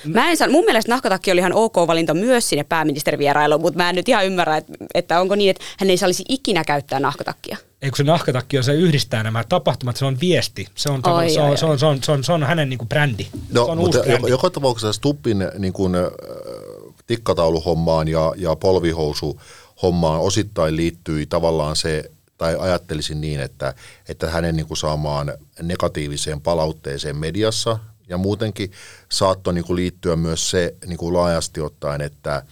Mä en san, mun mielestä nahkatakki oli ihan ok valinta myös sinne pääministerivierailuun, mutta mä en nyt ihan ymmärrä, että, että onko niin, että hän ei saisi ikinä käyttää nahkatakkia. Ei kun se nahkatakki on, se yhdistää nämä tapahtumat, se on viesti. Se on, Ai, tavallaan- se on, se on, se on, se on, se on hänen niin kuin brändi. se No, on mutta uusi joka, brändi. joka tapauksessa Stubbin niin kuin, äh, tikkatauluhommaan ja, ja polvihousuhommaan osittain liittyi tavallaan se, tai ajattelisin niin, että, että hänen niin kuin saamaan negatiiviseen palautteeseen mediassa ja muutenkin saattoi niin kuin liittyä myös se niin kuin laajasti ottaen, että,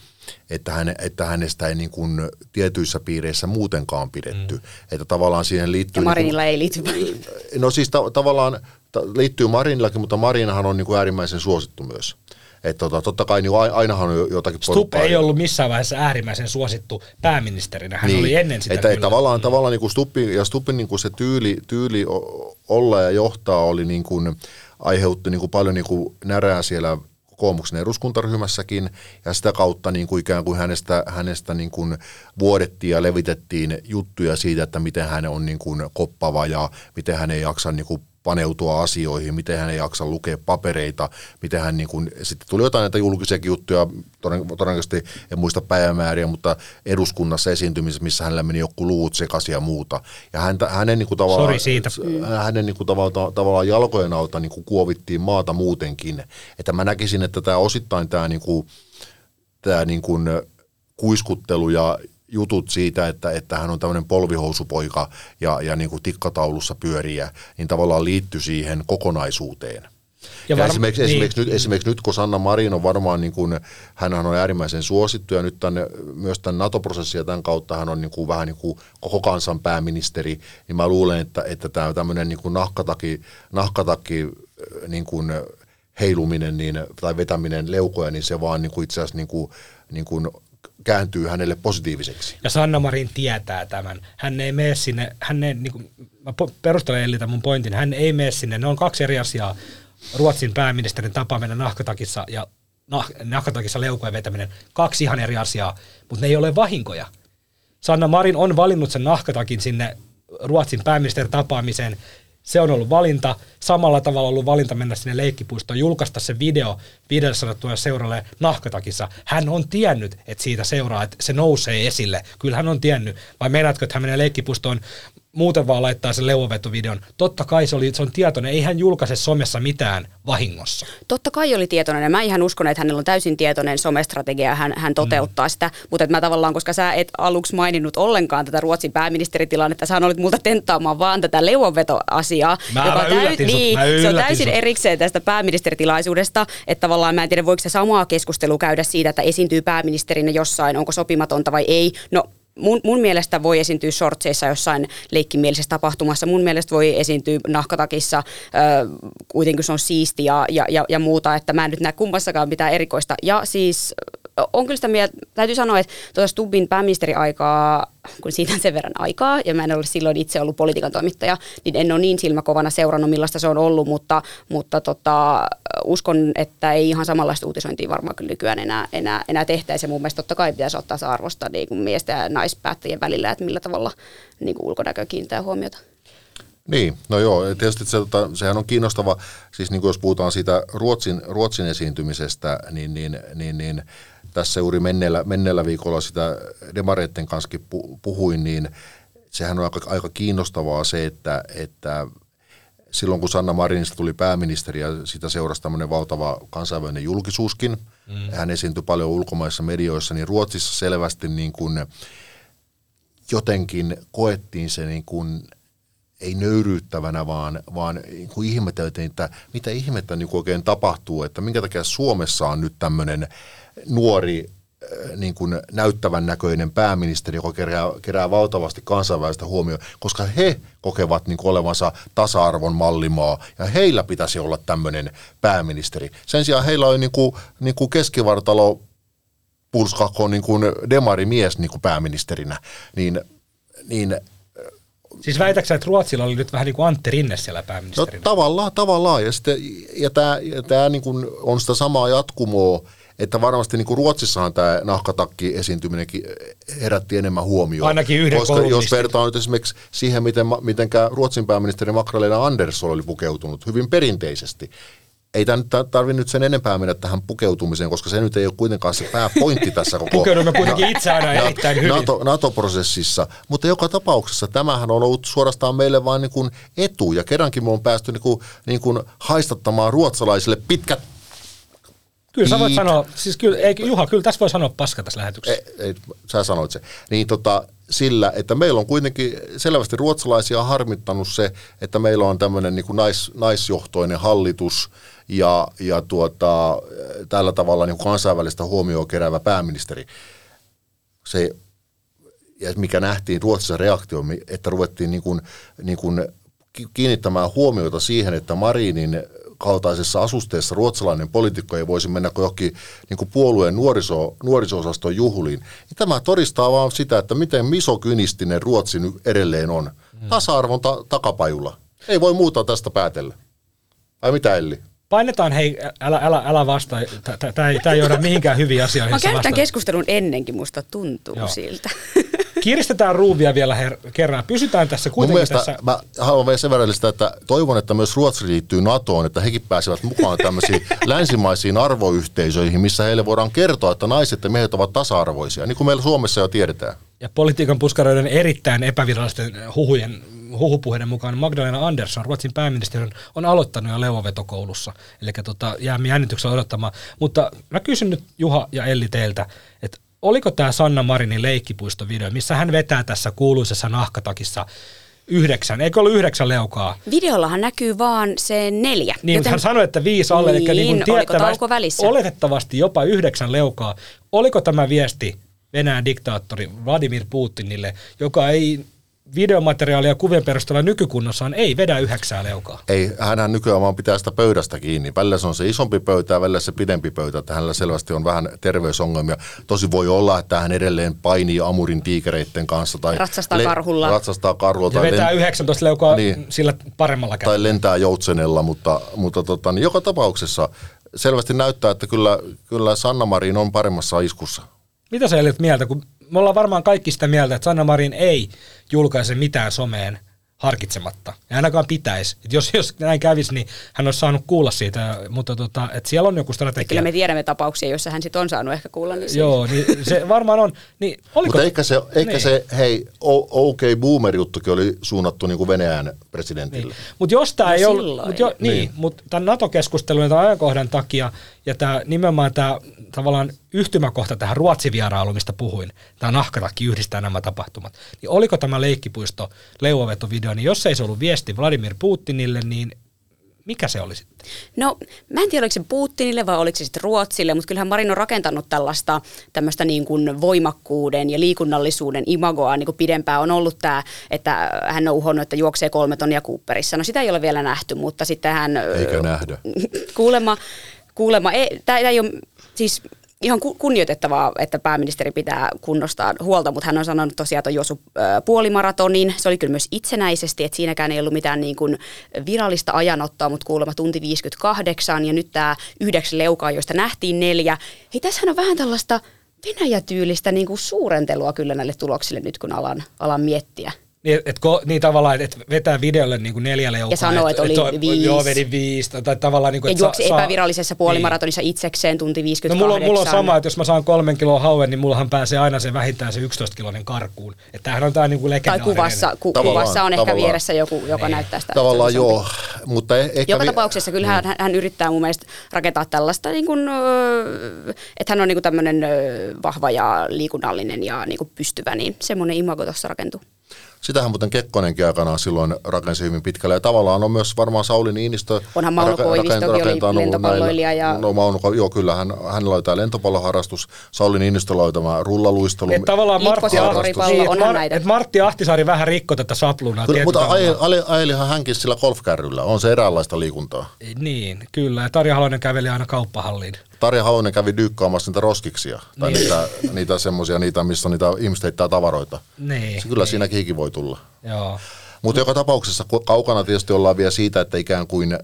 että, hän, että hänestä ei niin kuin tietyissä piireissä muutenkaan pidetty. Mm. Että tavallaan siihen liittyy... Ja Marinilla niin ei liity kuin, No siis ta- tavallaan ta- liittyy Marinillakin, mutta Marinahan on niin kuin äärimmäisen suosittu myös. Että tota, totta kai niin ai- ainahan on jotakin Stubb ei ollut missään vaiheessa äärimmäisen suosittu pääministerinä. Hän niin. oli ennen sitä että, kyllä. että tavallaan, tavallaan niin kuin Stubbin, ja Stubbin niin kuin se tyyli, tyyli olla ja johtaa oli niin kuin, aiheutti niin kuin paljon niin kuin närää siellä kokoomuksen eduskuntaryhmässäkin, ja sitä kautta niin kuin ikään kuin hänestä, hänestä niin kuin vuodettiin ja levitettiin juttuja siitä, että miten hän on niin kuin koppava ja miten hän ei jaksa niin kuin paneutua asioihin, miten hän ei jaksa lukea papereita, miten hän niin kuin, sitten tuli jotain näitä julkisiakin juttuja, toden- todennäköisesti en muista päivämääriä, mutta eduskunnassa esiintymisessä, missä hänellä meni joku luut sekaisin ja muuta. Ja häntä, hänen niin kuin tavallaan, siitä. hänen niin kuin tavallaan, tavallaan jalkojen alta niin kuin kuovittiin maata muutenkin. Että mä näkisin, että tämä osittain tämä niin kuin, tämä niin kuin kuiskuttelu ja jutut siitä, että, että hän on tämmöinen polvihousupoika ja, ja niin kuin tikkataulussa pyöriä, niin tavallaan liittyy siihen kokonaisuuteen. Ja, varm- ja esimerkiksi, niin. esimerkiksi, nyt, esimerkiksi nyt, kun Sanna Marin on varmaan, niin kuin, hänhän on äärimmäisen suosittu ja nyt tämän, myös tämän NATO-prosessin ja tämän kautta hän on niin kuin, vähän niin kuin koko kansan pääministeri, niin mä luulen, että, että tämä tämmöinen niin kuin nahkataki, nahkataki äh, niin kuin heiluminen niin, tai vetäminen leukoja, niin se vaan niin kuin itse asiassa niin kuin, niin kuin kääntyy hänelle positiiviseksi. Ja Sanna Marin tietää tämän. Hän ei mene sinne, hän ei, niin kuin, mä perustelen Elli mun pointin, hän ei mene sinne, ne on kaksi eri asiaa. Ruotsin pääministerin tapaaminen nahkatakissa ja nah, nahkatakissa leukojen vetäminen, kaksi ihan eri asiaa, mutta ne ei ole vahinkoja. Sanna Marin on valinnut sen nahkatakin sinne Ruotsin pääministerin tapaamiseen. Se on ollut valinta. Samalla tavalla ollut valinta mennä sinne leikkipuistoon, julkaista se video 500 000 seuralle nahkatakissa. Hän on tiennyt, että siitä seuraa, että se nousee esille. Kyllä hän on tiennyt. Vai meinaatko, että hän menee leikkipuistoon muuten vaan laittaa sen leuvovetovideon? Totta kai se, oli, se on tietoinen. Ei hän julkaise somessa mitään vahingossa. Totta kai oli tietoinen ja mä ihan uskon, että hänellä on täysin tietoinen somestrategia ja hän, hän toteuttaa mm. sitä. Mutta että mä tavallaan, koska sä et aluksi maininnut ollenkaan tätä Ruotsin pääministeritilannetta, sä olit multa tenttaamaan vaan tätä leuanvetoasiaa. Mä- joka mä yllätin sut, niin, mä se on täysin sut. erikseen tästä pääministeritilaisuudesta, että tavallaan mä en tiedä, voiko se samaa keskustelua käydä siitä, että esiintyy pääministerinä jossain, onko sopimatonta vai ei. No mun, mun mielestä voi esiintyä shortseissa jossain leikkimielisessä tapahtumassa. Mun mielestä voi esiintyä nahkatakissa, ö, kuitenkin se on siisti ja, ja, ja, muuta, että mä en nyt näe kummassakaan mitään erikoista. Ja siis on kyllä sitä mieltä, täytyy sanoa, että tuota Stubbin pääministeriaikaa, kun siitä on sen verran aikaa, ja mä en ole silloin itse ollut politiikan toimittaja, niin en ole niin silmäkovana seurannut, millaista se on ollut, mutta, mutta tota, uskon, että ei ihan samanlaista uutisointia varmaan kyllä nykyään enää, enää, enää tehtäisi. Ja mun mielestä totta kai pitäisi ottaa se arvosta niin kuin miesten ja naispäättäjien välillä, että millä tavalla niin kuin ulkonäkö kiinnittää huomiota. Niin, no joo, tietysti se, tota, sehän on kiinnostava, siis niin kuin jos puhutaan siitä Ruotsin, Ruotsin esiintymisestä, niin, niin, niin, niin tässä juuri menneellä, menneellä viikolla sitä demareitten kanssa puhuin, niin sehän on aika, aika kiinnostavaa se, että, että silloin kun Sanna Marinista tuli pääministeri ja sitä seurasi tämmöinen valtava kansainvälinen julkisuuskin, mm. hän esiintyi paljon ulkomaissa medioissa, niin Ruotsissa selvästi niin kuin jotenkin koettiin se niin kuin ei nöyryyttävänä, vaan, vaan niin kuin ihmeteltiin, että mitä ihmettä niin kuin oikein tapahtuu, että minkä takia Suomessa on nyt tämmöinen nuori niin kuin näyttävän näköinen pääministeri, joka kerää, kerää valtavasti kansainvälistä huomioon, koska he kokevat niin kuin olevansa tasa-arvon mallimaa ja heillä pitäisi olla tämmöinen pääministeri. Sen sijaan heillä on niin kuin, niin kuin keskivartalo pulskakko niin kuin demarimies niin kuin pääministerinä, niin, niin Siis väitäksä, että Ruotsilla oli nyt vähän niin kuin Antti Rinne siellä pääministerinä? No tavallaan, tavallaan. Ja, sitten, ja tämä, ja tämä niin kuin on sitä samaa jatkumoa, että varmasti niin kuin Ruotsissahan tämä nahkatakki esiintyminenkin herätti enemmän huomioon. Ainakin yhden Koska jos vertaa nyt esimerkiksi siihen, miten, miten Ruotsin pääministeri Magdalena Andersson oli pukeutunut hyvin perinteisesti, ei tämä nyt tarvitse nyt sen enempää mennä tähän pukeutumiseen, koska se nyt ei ole kuitenkaan se pääpointti tässä koko Pukeudumme kuitenkin itse aina erittäin hyvin. NATO, NATO-prosessissa, mutta joka tapauksessa tämähän on ollut suorastaan meille vain niin kuin etu, ja kerrankin me on päästy niin kuin, niin kuin haistattamaan ruotsalaisille pitkät Kyllä sä voit sanoa, siis kyllä, ei, Juha, kyllä tässä voi sanoa paska tässä lähetyksessä. Ei, ei, sä sanoit se. Niin tota, sillä, että meillä on kuitenkin selvästi ruotsalaisia harmittanut se, että meillä on tämmöinen niin nais, naisjohtoinen hallitus ja, ja tuota, tällä tavalla niin kansainvälistä huomioon keräävä pääministeri. Se, ja mikä nähtiin Ruotsissa reaktio, että ruvettiin niin kuin, niin kuin kiinnittämään huomiota siihen, että Marinin kaltaisessa asusteessa ruotsalainen poliitikko ei voisi mennä johonkin niin kuin puolueen nuoriso, nuoriso-osaston juhliin, niin tämä todistaa vaan sitä, että miten misokynistinen Ruotsi nyt edelleen on. Mm. Tasa-arvon ta- takapajulla. Ei voi muuta tästä päätellä. Vai mitä Elli? Painetaan, hei, älä, älä, älä vastaa. Tämä ei, ei johda mihinkään hyviin asioihin. Mä käyn tämän keskustelun ennenkin, musta tuntuu Joo. siltä. Kiristetään ruuvia vielä her- kerran. Pysytään tässä kuitenkin Mun mielestä, tässä. Mä haluan vielä sen verran että toivon, että myös Ruotsi liittyy NATOon, että hekin pääsevät mukaan tämmöisiin länsimaisiin arvoyhteisöihin, missä heille voidaan kertoa, että naiset ja miehet ovat tasa-arvoisia, niin kuin meillä Suomessa jo tiedetään. Ja politiikan puskaroiden erittäin epävirallisten huhujen huhupuheiden mukaan Magdalena Andersson, Ruotsin pääministeri, on aloittanut jo leuvovetokoulussa. Eli tota, jäämme jännityksellä odottamaan. Mutta mä kysyn nyt Juha ja Elli teiltä, oliko tämä Sanna Marinin leikkipuistovideo, missä hän vetää tässä kuuluisessa nahkatakissa yhdeksän, eikö ollut yhdeksän leukaa? Videollahan näkyy vaan se neljä. Niin, joten... hän sanoi, että viisi alle, niin, eli niin tiettävästi, välissä? oletettavasti jopa yhdeksän leukaa. Oliko tämä viesti Venäjän diktaattori Vladimir Putinille, joka ei videomateriaalia ja kuvien perusteella nykykunnossaan ei vedä yhdeksää leukaa. Ei, hän nykyään vaan pitää sitä pöydästä kiinni. Välillä se on se isompi pöytä ja välillä se pidempi pöytä. Että hänellä selvästi on vähän terveysongelmia. Tosi voi olla, että hän edelleen painii Amurin tiikereiden kanssa. Tai ratsastaa le- karhulla. Ratsastaa karhulla. Ja tai vetää len- 19 leukaa niin, sillä paremmalla kädellä. Tai lentää joutsenella, mutta, mutta tota, niin joka tapauksessa selvästi näyttää, että kyllä, kyllä Sanna Marin on paremmassa iskussa. Mitä sä olet mieltä, kun me ollaan varmaan kaikki sitä mieltä, että Sanna Marin ei julkaise mitään someen harkitsematta. Ja ainakaan pitäisi. Et jos, jos näin kävisi, niin hän olisi saanut kuulla siitä, mutta tota, et siellä on joku strategia. Ja kyllä me tiedämme tapauksia, joissa hän sitten on saanut ehkä kuulla. Niin Joo, niin se varmaan on. Niin, oliko, mutta ehkä se, ehkä niin. se hei, OK Boomer-juttukin oli suunnattu niin kuin Venäjän presidentille. Niin. Mutta jos tämä no ei ollut, mut jo, niin, niin. mutta tämän NATO-keskustelun ja tämän ajankohdan takia, ja tämä nimenomaan tämä tavallaan yhtymäkohta tähän Ruotsi-vierailuun, mistä puhuin, tämä nahkatakki yhdistää nämä tapahtumat, niin oliko tämä leikkipuisto leuvovetovideo, niin jos ei se ollut viesti Vladimir Putinille, niin mikä se oli sitten? No, mä en tiedä, oliko se Putinille vai oliko se sitten Ruotsille, mutta kyllähän Marin on rakentanut tällaista tämmöistä niin kuin voimakkuuden ja liikunnallisuuden imagoa niin kuin pidempään. On ollut tämä, että hän on uhonnut, että juoksee kolme tonnia Cooperissa. No sitä ei ole vielä nähty, mutta sitten hän... Eikä nähdä. Kuulemma, kuulemma ei, tämä ei ole siis ihan kunnioitettavaa, että pääministeri pitää kunnostaa huolta, mutta hän on sanonut tosiaan, että on juossut puolimaratonin. Se oli kyllä myös itsenäisesti, että siinäkään ei ollut mitään niin kuin virallista ajanottoa, mutta kuulemma tunti 58 ja nyt tämä yhdeksän leukaa, joista nähtiin neljä. Hei, tässähän on vähän tällaista Venäjä-tyylistä niin kuin suurentelua kyllä näille tuloksille nyt, kun alan, alan miettiä. Niin, et, ko, niin tavallaan, että et vetää videolle niin kuin neljälle Ja sanoo, että oli et, viisi. Joo, vedin viisi. Tai tavallaan, niin kuin, Ja että juoksi saa- epävirallisessa puolimaratonissa itsekseen tunti No 58. mulla, on- mulla on sama, että jos mä saan kolmen kiloa hauen, niin mullahan pääsee aina se vähintään se 11-kiloinen karkuun. Että tämähän on tää niinku Tai legendaarinen. kuvassa, ku, Tavallaan, kuvassa on ehkä tavallaan. vieressä joku, joka näyttää sitä. Tavallaan joo, mutta eh- ehkä... Joka vi- tapauksessa kyllä hän, hän yrittää mun mielestä rakentaa tällaista, niin kuin, että hän on niin tämmöinen vahva ja liikunnallinen ja niin kuin pystyvä, niin semmoinen imago tuossa rakentuu. Sitähän muuten Kekkonenkin aikanaan silloin rakensi hyvin pitkälle. Ja tavallaan on myös varmaan Sauli Niinistö Onhan Mauno Koivistokin oli lentopalloilija ja- No Mauno, joo kyllä, hän, hänellä oli tämä lentopalloharrastus. Sauli Niinistöllä oli tämä rullaluistelu. Et tavallaan Martti, Saaripallo, niin, et Mar- näitä. et Martti Ahtisaari vähän rikko tätä saplunaa. Kyllä, mutta ajelihan hänkin sillä golfkärryllä. On se eräänlaista liikuntaa. Niin, kyllä. Ja Tarja Halonen käveli aina kauppahalliin. Tarja Halonen kävi dyykkaamassa niitä roskiksia. Tai Niin. niitä, niitä semmoisia, niitä, missä niitä ihmiset heittää tavaroita. Niin, Se kyllä siinäkin hiki voi tulla. joo. Mutta joka tapauksessa kaukana tietysti ollaan vielä siitä, että ikään kuin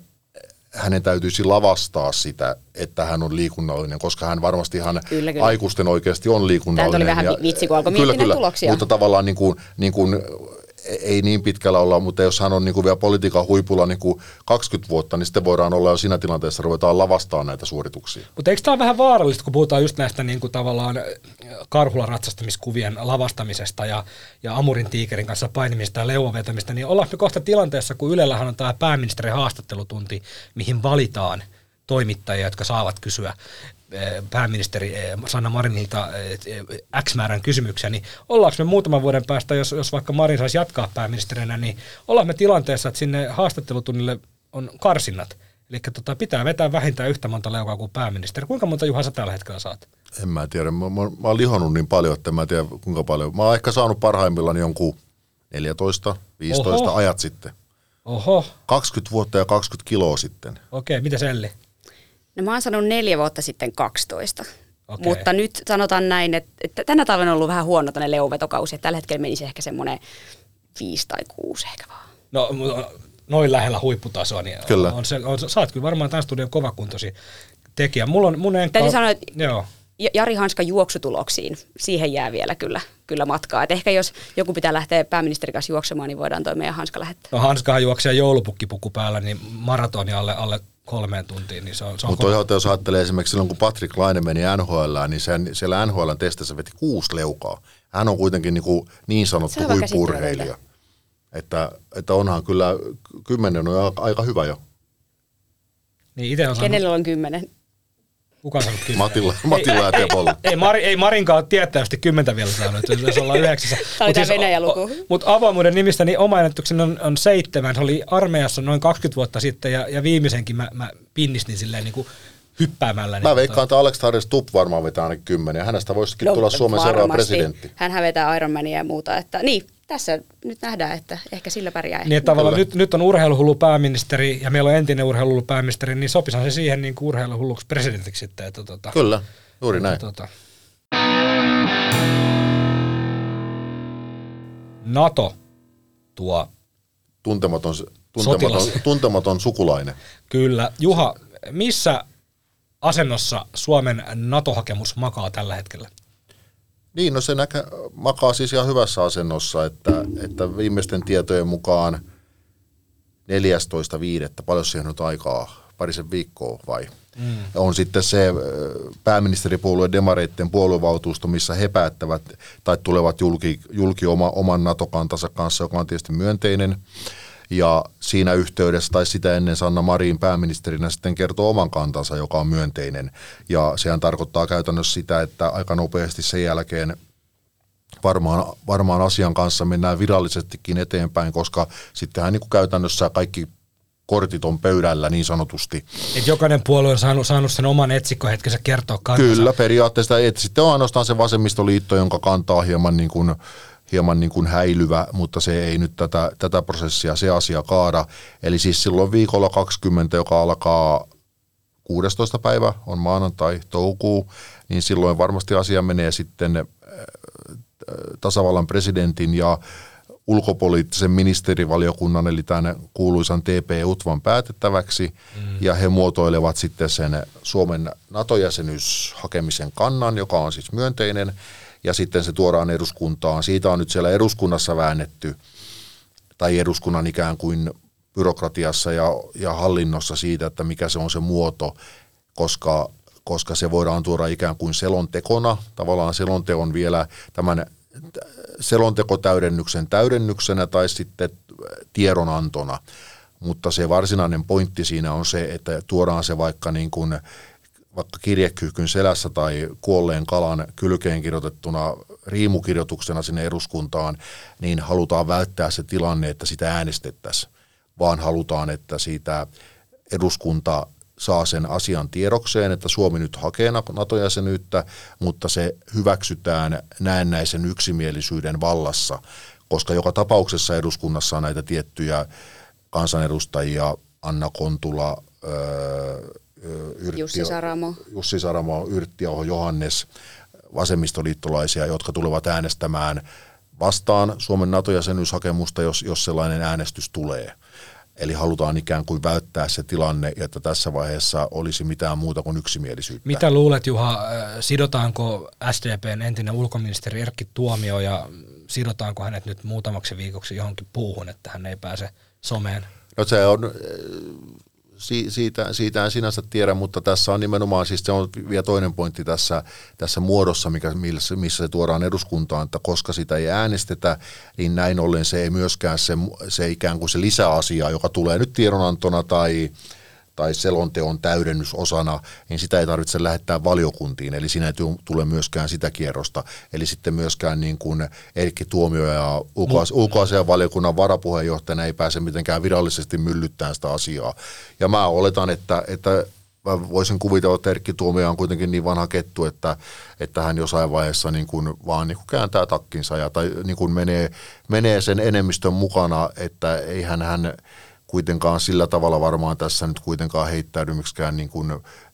hänen täytyisi lavastaa sitä, että hän on liikunnallinen, koska hän varmasti ihan Kyllä, kyllä. aikuisten oikeasti on liikunnallinen. Tämä oli vähän ja- vitsi, kun alkoi kyllä, kyllä, tuloksia. Mutta tavallaan niin kuin, niin kuin, ei niin pitkällä olla, mutta jos hän on niin kuin vielä politiikan huipulla niin kuin 20 vuotta, niin sitten voidaan olla jo siinä tilanteessa, ruvetaan lavastaa näitä suorituksia. Mutta eikö tämä ole vähän vaarallista, kun puhutaan just näistä niin kuin tavallaan karhulla ratsastamiskuvien lavastamisesta ja, ja Amurin tiikerin kanssa painimista ja leuan vetämistä, niin ollaanko me kohta tilanteessa, kun Ylellähän on tämä pääministerin haastattelutunti, mihin valitaan toimittajia, jotka saavat kysyä pääministeri eh, Sanna Marinilta eh, X määrän kysymyksiä, niin ollaanko me muutaman vuoden päästä, jos, jos vaikka Marin saisi jatkaa pääministerinä, niin ollaan me tilanteessa, että sinne haastattelutunnille on karsinnat. Eli tota, pitää vetää vähintään yhtä monta leukaa kuin pääministeri. Kuinka monta Juha sä tällä hetkellä saat? En mä tiedä, mä, mä, mä oon lihonnut niin paljon, että en mä tiedä kuinka paljon. Mä oon ehkä saanut parhaimmillaan jonkun 14, 15 Oho. ajat sitten. Oho, 20 vuotta ja 20 kiloa sitten. okei, mitä Selli? No mä oon sanonut neljä vuotta sitten 12. Okei. Mutta nyt sanotaan näin, että, että tänä talvena on ollut vähän huono tänne leuvetokausi. Että tällä hetkellä menisi ehkä semmoinen viisi tai kuusi ehkä vaan. No mu- noin lähellä huipputasoa, niin Kyllä. On se, on, sä oot kyllä varmaan tämän studion kovakuntosi tekijä. Mulla on mun enkka... Täytyy sanoa, että Joo. Ja- Jari Hanska juoksutuloksiin, siihen jää vielä kyllä, kyllä matkaa. Et ehkä jos joku pitää lähteä pääministerin kanssa juoksemaan, niin voidaan toi meidän Hanska lähettää. No Hanskahan juoksee joulupukkipuku päällä, niin maratoni alle, alle kolmeen tuntiin, niin se on, se on Mutta toisaalta jos ajattelee esimerkiksi silloin, kun Patrick Laine meni NHL, niin sen, siellä NHL testissä veti kuusi leukaa. Hän on kuitenkin niin, kuin niin sanottu huippuurheilija. Että, että onhan kyllä, kymmenen on aika- hyvä jo. Niin itse on Kenellä on kymmenen? Kuka on saanut kymmenen? Matilla, Matilla ja Tepolla. Ei, Mari, ei Marinkaan ole tiettävästi kymmentä vielä saanut, että jos ollaan yhdeksässä. Tämä oli tämä Venäjä-luku. Mutta avoimuuden nimissä niin oma ennätykseni on, on seitsemän. Se oli armeijassa noin 20 vuotta sitten ja, ja viimeisenkin mä, mä pinnistin silleen niin kuin hyppäämällä. Niin Mä veikkaan, että Alex Harris Tupp varmaan vetää ainakin kymmenen. Ja hänestä voisikin tulla Suomen seuraava No, presidentti. Hän hävetää Ironmania ja muuta. Että, niin, tässä nyt nähdään, että ehkä sillä pärjää. Niin, että tavallaan nyt, nyt on urheiluhullu pääministeri ja meillä on entinen urheiluhullu pääministeri, niin sopisahan se siihen niin kuin urheiluhulluksi presidentiksi sitten. Että, tota, Kyllä, juuri näin. Tota. NATO tuo Tuntematon, tuntematon, Sotilas. tuntematon sukulainen. kyllä. Juha, missä asennossa Suomen NATO-hakemus makaa tällä hetkellä? Niin, no se näkö, makaa siis ihan hyvässä asennossa, että, että viimeisten tietojen mukaan 14.5. paljon siihen nyt aikaa, parisen viikkoa vai? Mm. On sitten se pääministeripuolueen demareitten puoluevaltuusto, missä he päättävät tai tulevat julki, julki oma, oman NATO-kantansa kanssa, joka on tietysti myönteinen. Ja siinä yhteydessä tai sitä ennen Sanna Marin pääministerinä sitten kertoo oman kantansa, joka on myönteinen. Ja sehän tarkoittaa käytännössä sitä, että aika nopeasti sen jälkeen varmaan, varmaan asian kanssa mennään virallisestikin eteenpäin, koska sittenhän niin kuin käytännössä kaikki kortit on pöydällä niin sanotusti. Et jokainen puolue on saanut, saanut sen oman etsikkohetkensä kertoa kantansa. Kyllä, periaatteessa. Et sitten on ainoastaan se vasemmistoliitto, jonka kantaa hieman, niin kuin, hieman niin kuin häilyvä, mutta se ei nyt tätä, tätä prosessia, se asia kaada. Eli siis silloin viikolla 20, joka alkaa 16. päivä, on maanantai, toukuu, niin silloin varmasti asia menee sitten äh, tasavallan presidentin ja ulkopoliittisen ministerivaliokunnan, eli tämän kuuluisan TP-UTVAn päätettäväksi, mm. ja he muotoilevat sitten sen Suomen NATO-jäsenyyshakemisen kannan, joka on siis myönteinen, ja sitten se tuodaan eduskuntaan. Siitä on nyt siellä eduskunnassa väännetty tai eduskunnan ikään kuin byrokratiassa ja, ja hallinnossa siitä, että mikä se on se muoto, koska, koska se voidaan tuoda ikään kuin selontekona, tavallaan selonteon vielä tämän selontekotäydennyksen täydennyksenä tai sitten tiedonantona. Mutta se varsinainen pointti siinä on se, että tuodaan se vaikka niin kuin vaikka kirjekyyhkyn selässä tai kuolleen kalan kylkeen kirjoitettuna riimukirjoituksena sinne eduskuntaan, niin halutaan välttää se tilanne, että sitä äänestettäisiin, vaan halutaan, että siitä eduskunta saa sen asian tiedokseen, että Suomi nyt hakee NATO-jäsenyyttä, mutta se hyväksytään näennäisen yksimielisyyden vallassa, koska joka tapauksessa eduskunnassa on näitä tiettyjä kansanedustajia, Anna Kontula, Yrtti, Jussi Saramo, Jussi Saramo Yrttiaho, Johannes, vasemmistoliittolaisia, jotka tulevat äänestämään vastaan Suomen NATO-jäsenyyshakemusta, jos, jos sellainen äänestys tulee. Eli halutaan ikään kuin välttää se tilanne, että tässä vaiheessa olisi mitään muuta kuin yksimielisyyttä. Mitä luulet Juha, äh, sidotaanko SDPn entinen ulkoministeri Erkki Tuomio ja sidotaanko hänet nyt muutamaksi viikoksi johonkin puuhun, että hän ei pääse someen? No se on siitä, siitä en sinänsä tiedä, mutta tässä on nimenomaan, siis se on vielä toinen pointti tässä, tässä muodossa, mikä, missä, missä se tuodaan eduskuntaan, että koska sitä ei äänestetä, niin näin ollen se ei myöskään se, se ikään kuin se lisäasia, joka tulee nyt tiedonantona tai, tai selonteon täydennysosana, niin sitä ei tarvitse lähettää valiokuntiin, eli siinä ei tule myöskään sitä kierrosta. Eli sitten myöskään niin kuin Erkki Tuomio ja ulkoasian valiokunnan varapuheenjohtajana ei pääse mitenkään virallisesti myllyttämään sitä asiaa. Ja mä oletan, että, että mä voisin kuvitella, että Erkki Tuomio on kuitenkin niin vanha kettu, että, että hän jossain vaiheessa niin kuin vaan niin kuin kääntää takkinsa ja, tai niin kuin menee, menee sen enemmistön mukana, että ei hän, hän kuitenkaan sillä tavalla varmaan tässä nyt kuitenkaan heittäydy miksikään niin kuin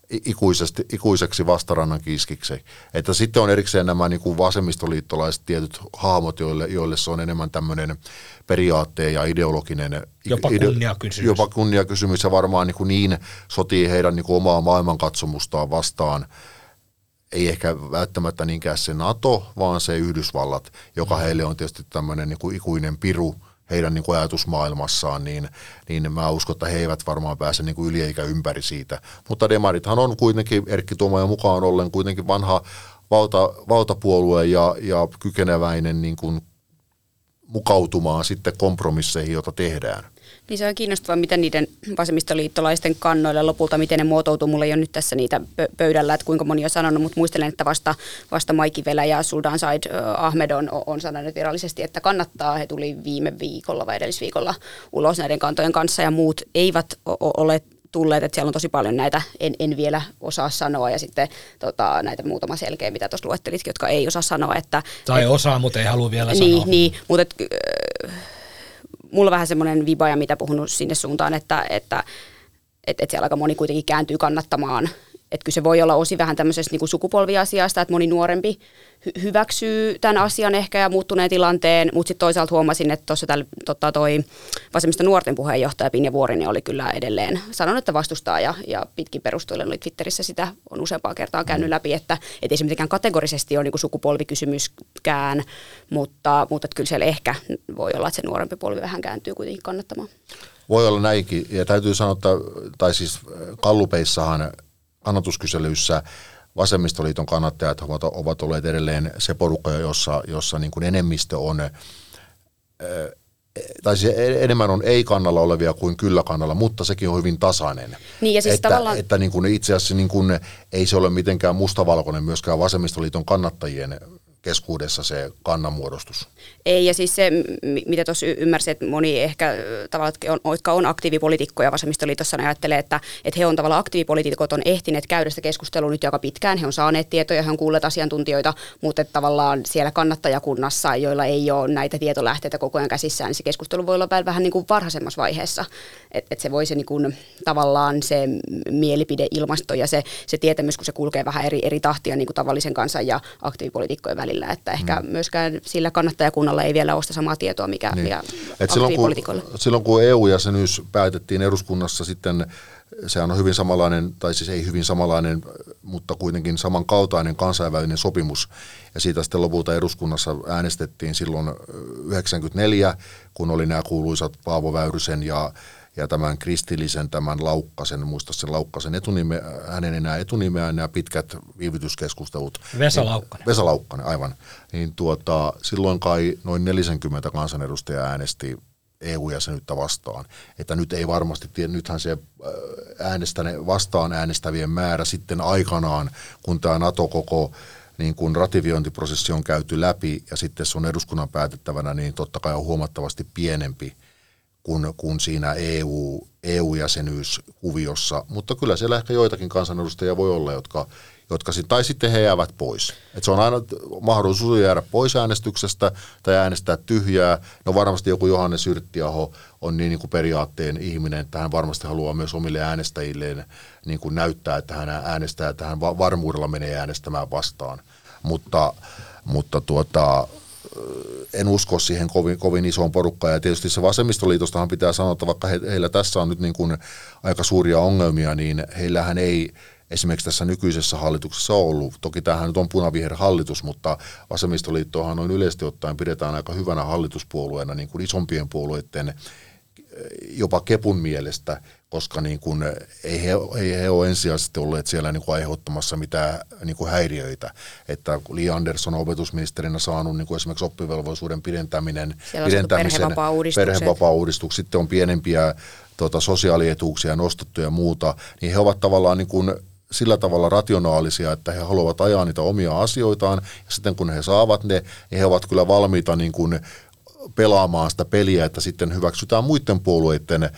ikuisesti, ikuiseksi vastarannan kiskiksi. Että sitten on erikseen nämä niin kuin vasemmistoliittolaiset tietyt hahmot, joille, joille se on enemmän tämmöinen periaatteen ja ideologinen jopa kunniakysymys. Jopa kunniakysymys ja varmaan niin, kuin niin sotii heidän niin kuin omaa maailmankatsomustaan vastaan ei ehkä välttämättä niinkään se NATO, vaan se Yhdysvallat, joka heille on tietysti tämmöinen niin kuin ikuinen piru – heidän niin kuin ajatusmaailmassaan, niin, niin mä uskon, että he eivät varmaan pääse niin kuin yli eikä ympäri siitä. Mutta demarithan on kuitenkin, Erkki Tuomaja mukaan ollen, kuitenkin vanha valta, valtapuolue ja, ja kykeneväinen niin kuin mukautumaan sitten kompromisseihin, joita tehdään. Niin se on kiinnostavaa, miten niiden vasemmistoliittolaisten kannoilla lopulta, miten ne muotoutuu. Mulla ei ole nyt tässä niitä pöydällä, että kuinka moni on sanonut, mutta muistelen, että vasta, vasta Maiki Velä ja Sudan Said Ahmed on, on sanonut virallisesti, että kannattaa. He tuli viime viikolla vai edellisviikolla ulos näiden kantojen kanssa ja muut eivät ole tulleet, että siellä on tosi paljon näitä, en, en vielä osaa sanoa, ja sitten tota, näitä muutama selkeä, mitä tuossa luettelitkin, jotka ei osaa sanoa. Että, tai et, osaa, mutta ei halua vielä niin, sanoa. Niin, mutta et, äh, mulla vähän semmoinen viba, ja mitä puhunut sinne suuntaan, että, että että et siellä aika moni kuitenkin kääntyy kannattamaan että kyllä se voi olla osi vähän tämmöisestä niin kuin sukupolviasiasta, että moni nuorempi hy- hyväksyy tämän asian ehkä ja muuttuneen tilanteen, mutta sitten toisaalta huomasin, että tuossa tota toi vasemmista nuorten puheenjohtaja Pinja Vuorinen oli kyllä edelleen sanonut, että vastustaa ja, ja pitkin perustuille oli Twitterissä sitä on useampaa kertaa käynyt mm. läpi, että et ei se mitenkään kategorisesti ole niin kuin sukupolvikysymyskään, mutta, mutta että kyllä siellä ehkä voi olla, että se nuorempi polvi vähän kääntyy kuitenkin kannattamaan. Voi olla näinkin, ja täytyy sanoa, että, tai siis kallupeissahan kannatuskyselyissä vasemmistoliiton kannattajat ovat, ovat olleet edelleen se porukka, jossa, jossa niin kuin enemmistö on, tai siis enemmän on ei-kannalla olevia kuin kyllä-kannalla, mutta sekin on hyvin tasainen. Niin ja siis että, tavallaan... että niin kuin itse asiassa niin kuin, ei se ole mitenkään mustavalkoinen myöskään vasemmistoliiton kannattajien keskuudessa se kannanmuodostus. Ei, ja siis se, mitä tuossa ymmärsin, että moni ehkä tavallaan, jotka on aktiivipolitiikkoja vasemmistoliitossa, ne ajattelee, että, että he on tavallaan aktiivipoliitikot on ehtineet käydä sitä keskustelua nyt aika pitkään, he on saaneet tietoja, he on kuulleet asiantuntijoita, mutta että tavallaan siellä kannattajakunnassa, joilla ei ole näitä tietolähteitä koko ajan käsissään, niin se keskustelu voi olla vähän niin kuin varhaisemmassa vaiheessa, että et se voi se niin kuin, tavallaan se mielipideilmasto ja se, se tietämys, kun se kulkee vähän eri, eri tahtia niin kuin tavallisen kansan ja aktiivipolitiikkojen välillä, välillä, että ehkä mm. myöskään sillä kannattajakunnalla ei vielä ole sitä samaa tietoa, mikä, niin. mikä Et silloin, kun, silloin kun EU-jäsenyys päätettiin eduskunnassa sitten sehän on hyvin samanlainen, tai siis ei hyvin samanlainen, mutta kuitenkin samankaltainen kansainvälinen sopimus. Ja siitä sitten lopulta eduskunnassa äänestettiin silloin 94, kun oli nämä kuuluisat Paavo Väyrysen ja, ja tämän kristillisen, tämän Laukkasen, muista sen Laukkasen etunime, hänen enää etunimeään, nämä pitkät viivytyskeskustelut. Vesa Laukkanen. Vesa Laukkanen, aivan. Niin tuota, silloin kai noin 40 kansanedustajaa äänesti EU-jäsenyyttä vastaan. Että nyt ei varmasti, nythän se äänestäne, vastaan äänestävien määrä sitten aikanaan, kun tämä NATO koko niin kun ratifiointiprosessi on käyty läpi ja sitten se on eduskunnan päätettävänä, niin totta kai on huomattavasti pienempi kuin, kuin siinä EU, EU-jäsenyyskuviossa. Mutta kyllä siellä ehkä joitakin kansanedustajia voi olla, jotka, jotka sit, tai sitten he jäävät pois. Et se on aina mahdollisuus jäädä pois äänestyksestä tai äänestää tyhjää. No varmasti joku Johannes Yrttiaho on niin, niin kuin periaatteen ihminen, että hän varmasti haluaa myös omille äänestäjilleen niin kuin näyttää, että hän äänestää, että hän varmuudella menee äänestämään vastaan. Mutta, mutta tuota, en usko siihen kovin, kovin isoon porukkaan. Ja tietysti se vasemmistoliitostahan pitää sanoa, että vaikka he, heillä tässä on nyt niin kuin aika suuria ongelmia, niin heillähän ei esimerkiksi tässä nykyisessä hallituksessa ollut. Toki tämähän nyt on punaviher hallitus, mutta vasemmistoliittoahan noin yleisesti ottaen pidetään aika hyvänä hallituspuolueena niin kuin isompien puolueiden jopa Kepun mielestä, koska niin kuin, ei, he, ei he ole ensisijaisesti olleet siellä niin kuin aiheuttamassa mitään niin kuin häiriöitä. Että Li Andersson on opetusministerinä saanut niin kuin esimerkiksi oppivelvollisuuden pidentäminen, pidentämisen, perhevapaa-uudistukset, sitten on pienempiä tota, sosiaalietuuksia nostettu ja muuta, niin he ovat tavallaan niin kuin sillä tavalla rationaalisia, että he haluavat ajaa niitä omia asioitaan, ja sitten kun he saavat ne, niin he ovat kyllä valmiita niin kuin pelaamaan sitä peliä, että sitten hyväksytään muiden puolueiden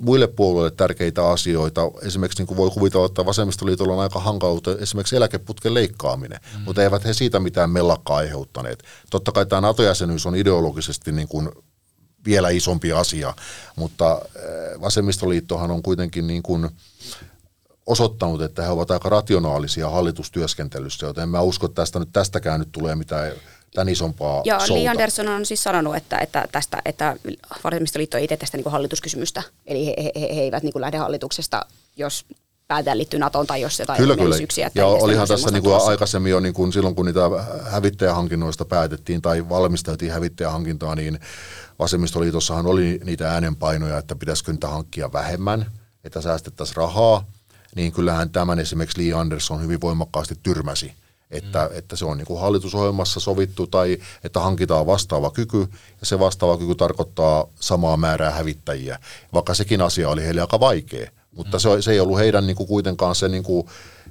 muille puolueille tärkeitä asioita. Esimerkiksi niin kuin voi kuvitella, että vasemmistoliitolla on aika hankaluutta esimerkiksi eläkeputken leikkaaminen, mm. mutta eivät he siitä mitään mellakkaa aiheuttaneet. Totta kai tämä NATO-jäsenyys on ideologisesti niin kuin vielä isompi asia, mutta vasemmistoliittohan on kuitenkin niin kuin osoittanut, että he ovat aika rationaalisia hallitustyöskentelyssä, joten en mä usko, että tästä nyt, tästäkään nyt tulee mitään tämän isompaa Ja Li Andersson on siis sanonut, että, että, tästä, että vasemmistoliitto ei tee tästä niin hallituskysymystä, eli he, he, he eivät niin lähde hallituksesta, jos päätään liittyy NATOon tai jos jotain kyllä, kyllä. Ja olihan tässä niin kuin aikaisemmin jo niin kuin silloin, kun niitä hävittäjähankinnoista päätettiin tai valmisteltiin hävittäjähankintaa, niin vasemmistoliitossahan oli niitä äänenpainoja, että pitäisikö niitä hankkia vähemmän, että säästettäisiin rahaa, niin kyllähän tämän esimerkiksi Lee Anderson hyvin voimakkaasti tyrmäsi että, mm. että se on niin kuin hallitusohjelmassa sovittu tai että hankitaan vastaava kyky ja se vastaava kyky tarkoittaa samaa määrää hävittäjiä, vaikka sekin asia oli heille aika vaikea. Mutta mm. se, se ei ollut heidän niin kuin kuitenkaan se, niin kuin,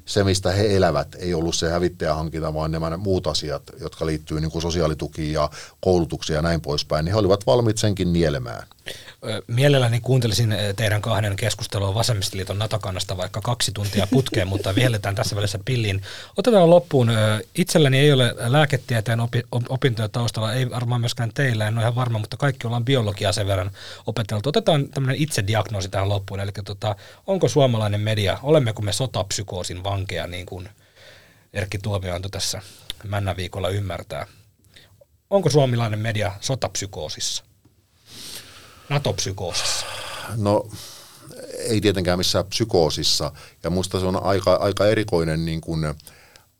se, mistä he elävät, ei ollut se hävittäjähankinta, vaan nämä muut asiat, jotka liittyy niin kuin sosiaalitukiin ja koulutuksiin ja näin poispäin, niin he olivat valmiit senkin nielemään. Mielelläni kuuntelisin teidän kahden keskustelua Vasemmistoliiton NATO-kannasta vaikka kaksi tuntia putkeen, mutta vihelletään tässä välissä pilliin. Otetaan loppuun. Itselläni ei ole lääketieteen opi, opintoja taustalla, ei varmaan myöskään teillä, en ole ihan varma, mutta kaikki ollaan biologiaa sen verran opeteltu. Otetaan tämmöinen diagnoosi tähän loppuun, eli tota, onko suomalainen media, olemmeko me sotapsykoosin vankeja, niin kuin Erkki Tuomioanto tässä männä viikolla ymmärtää. Onko suomalainen media sotapsykoosissa? NATO-psykoosissa? No ei tietenkään missään psykoosissa. Ja musta se on aika, aika erikoinen niin kuin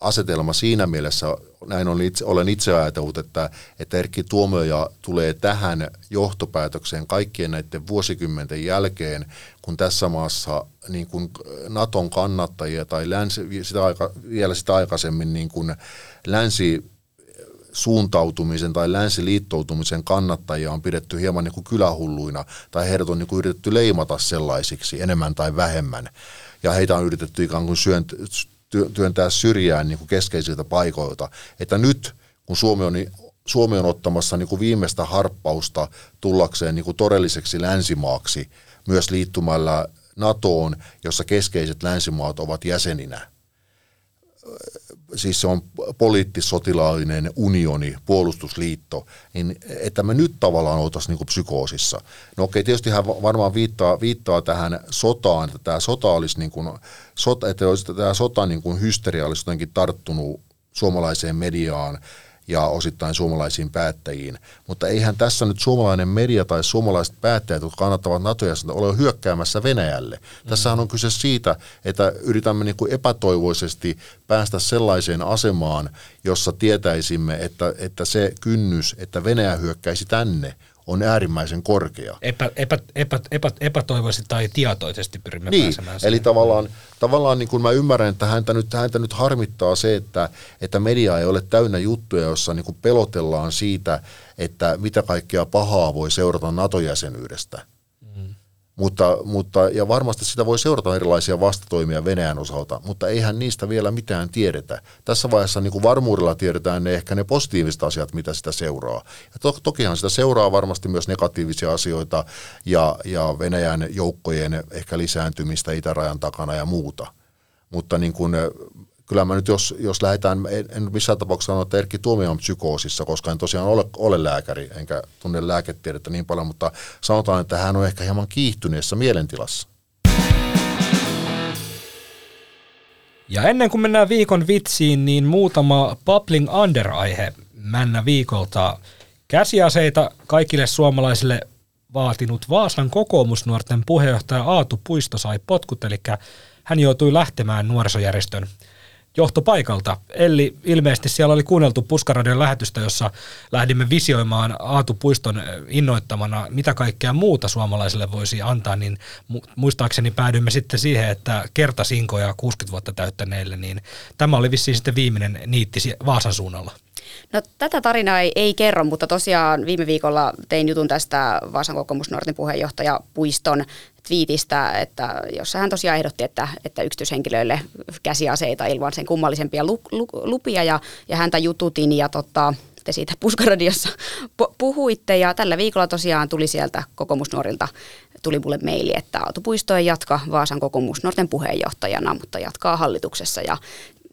asetelma siinä mielessä, näin olen itse, olen itse ajatellut, että, että Erkki Tuomioja tulee tähän johtopäätökseen kaikkien näiden vuosikymmenten jälkeen, kun tässä maassa niin kuin Naton kannattajia tai länsi, sitä aika, vielä sitä aikaisemmin niin kuin länsi suuntautumisen tai länsiliittoutumisen kannattajia on pidetty hieman niin kuin kylähulluina tai heidät on niin kuin yritetty leimata sellaisiksi enemmän tai vähemmän. Ja heitä on yritetty ikään kuin työntää syrjään niin kuin keskeisiltä paikoilta. Että nyt kun Suomi on, Suomi on ottamassa niin kuin viimeistä harppausta tullakseen niin kuin todelliseksi länsimaaksi myös liittymällä NATOon, jossa keskeiset länsimaat ovat jäseninä – siis se on poliittis-sotilaallinen unioni, puolustusliitto, niin että me nyt tavallaan oltaisiin niin psykoosissa. No okei, tietysti hän varmaan viittaa, viittaa tähän sotaan, että tämä sota olisi niin kuin, sota, että tämä sota niin kuin hysteria olisi jotenkin tarttunut suomalaiseen mediaan ja osittain suomalaisiin päättäjiin. Mutta eihän tässä nyt suomalainen media tai suomalaiset päättäjät, jotka kannattavat nato ole hyökkäämässä Venäjälle. Mm. Tässähän on kyse siitä, että yritämme niin kuin epätoivoisesti päästä sellaiseen asemaan, jossa tietäisimme, että, että se kynnys, että Venäjä hyökkäisi tänne, on äärimmäisen korkea. Epä, epä, epä, epä, epätoivoisesti tai tietoisesti pyrimme niin, pääsemään Eli tavallaan, tavallaan niin kuin mä ymmärrän, että häntä nyt, häntä nyt harmittaa se, että, että media ei ole täynnä juttuja, jossa niin kuin pelotellaan siitä, että mitä kaikkea pahaa voi seurata NATO-jäsenyydestä. Mutta, mutta, ja varmasti sitä voi seurata erilaisia vastatoimia Venäjän osalta, mutta eihän niistä vielä mitään tiedetä. Tässä vaiheessa niin kuin varmuudella tiedetään ne ehkä ne positiiviset asiat, mitä sitä seuraa. Ja to, tokihan sitä seuraa varmasti myös negatiivisia asioita ja, ja Venäjän joukkojen ehkä lisääntymistä itärajan takana ja muuta. Mutta niin kuin kyllä mä nyt, jos, jos lähdetään, en, en missään tapauksessa sano, että Erkki Tuomio on psykoosissa, koska en tosiaan ole, ole lääkäri, enkä tunne lääketiedettä niin paljon, mutta sanotaan, että hän on ehkä hieman kiihtyneessä mielentilassa. Ja ennen kuin mennään viikon vitsiin, niin muutama Bubbling Under-aihe männä viikolta. Käsiaseita kaikille suomalaisille vaatinut Vaasan kokoomusnuorten puheenjohtaja Aatu Puisto sai potkut, eli hän joutui lähtemään nuorisojärjestön johtopaikalta. Eli ilmeisesti siellä oli kuunneltu Puskaradion lähetystä, jossa lähdimme visioimaan Aatu Puiston innoittamana, mitä kaikkea muuta suomalaisille voisi antaa, niin muistaakseni päädyimme sitten siihen, että kertasinkoja 60 vuotta täyttäneille, niin tämä oli vissiin sitten viimeinen niitti Vaasan suunnalla. No tätä tarinaa ei, ei kerro, mutta tosiaan viime viikolla tein jutun tästä Vaasan kokoomusnuorten puheenjohtaja Puiston twiitistä, että jossa hän tosiaan ehdotti, että, että yksityishenkilöille käsiaseita ilman sen kummallisempia lu, lu, lupia. Ja, ja häntä jututin ja tota, te siitä Puskaradiossa puhuitte. Ja tällä viikolla tosiaan tuli sieltä kokoomusnuorilta tuli mulle maili, että Aatu Puisto ei jatka Vaasan kokoomusnuorten puheenjohtajana, mutta jatkaa hallituksessa. Ja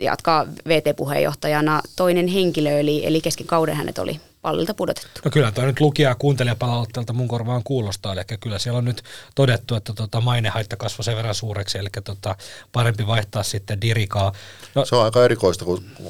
jatkaa VT-puheenjohtajana toinen henkilö, eli, eli kesken kauden hänet oli pallilta pudotettu. No kyllä toi nyt lukija kuuntelijapalautteelta mun korvaan kuulostaa, eli kyllä siellä on nyt todettu, että tota mainehaitta kasvoi sen verran suureksi, eli tota parempi vaihtaa sitten dirikaa. No, se on aika erikoista,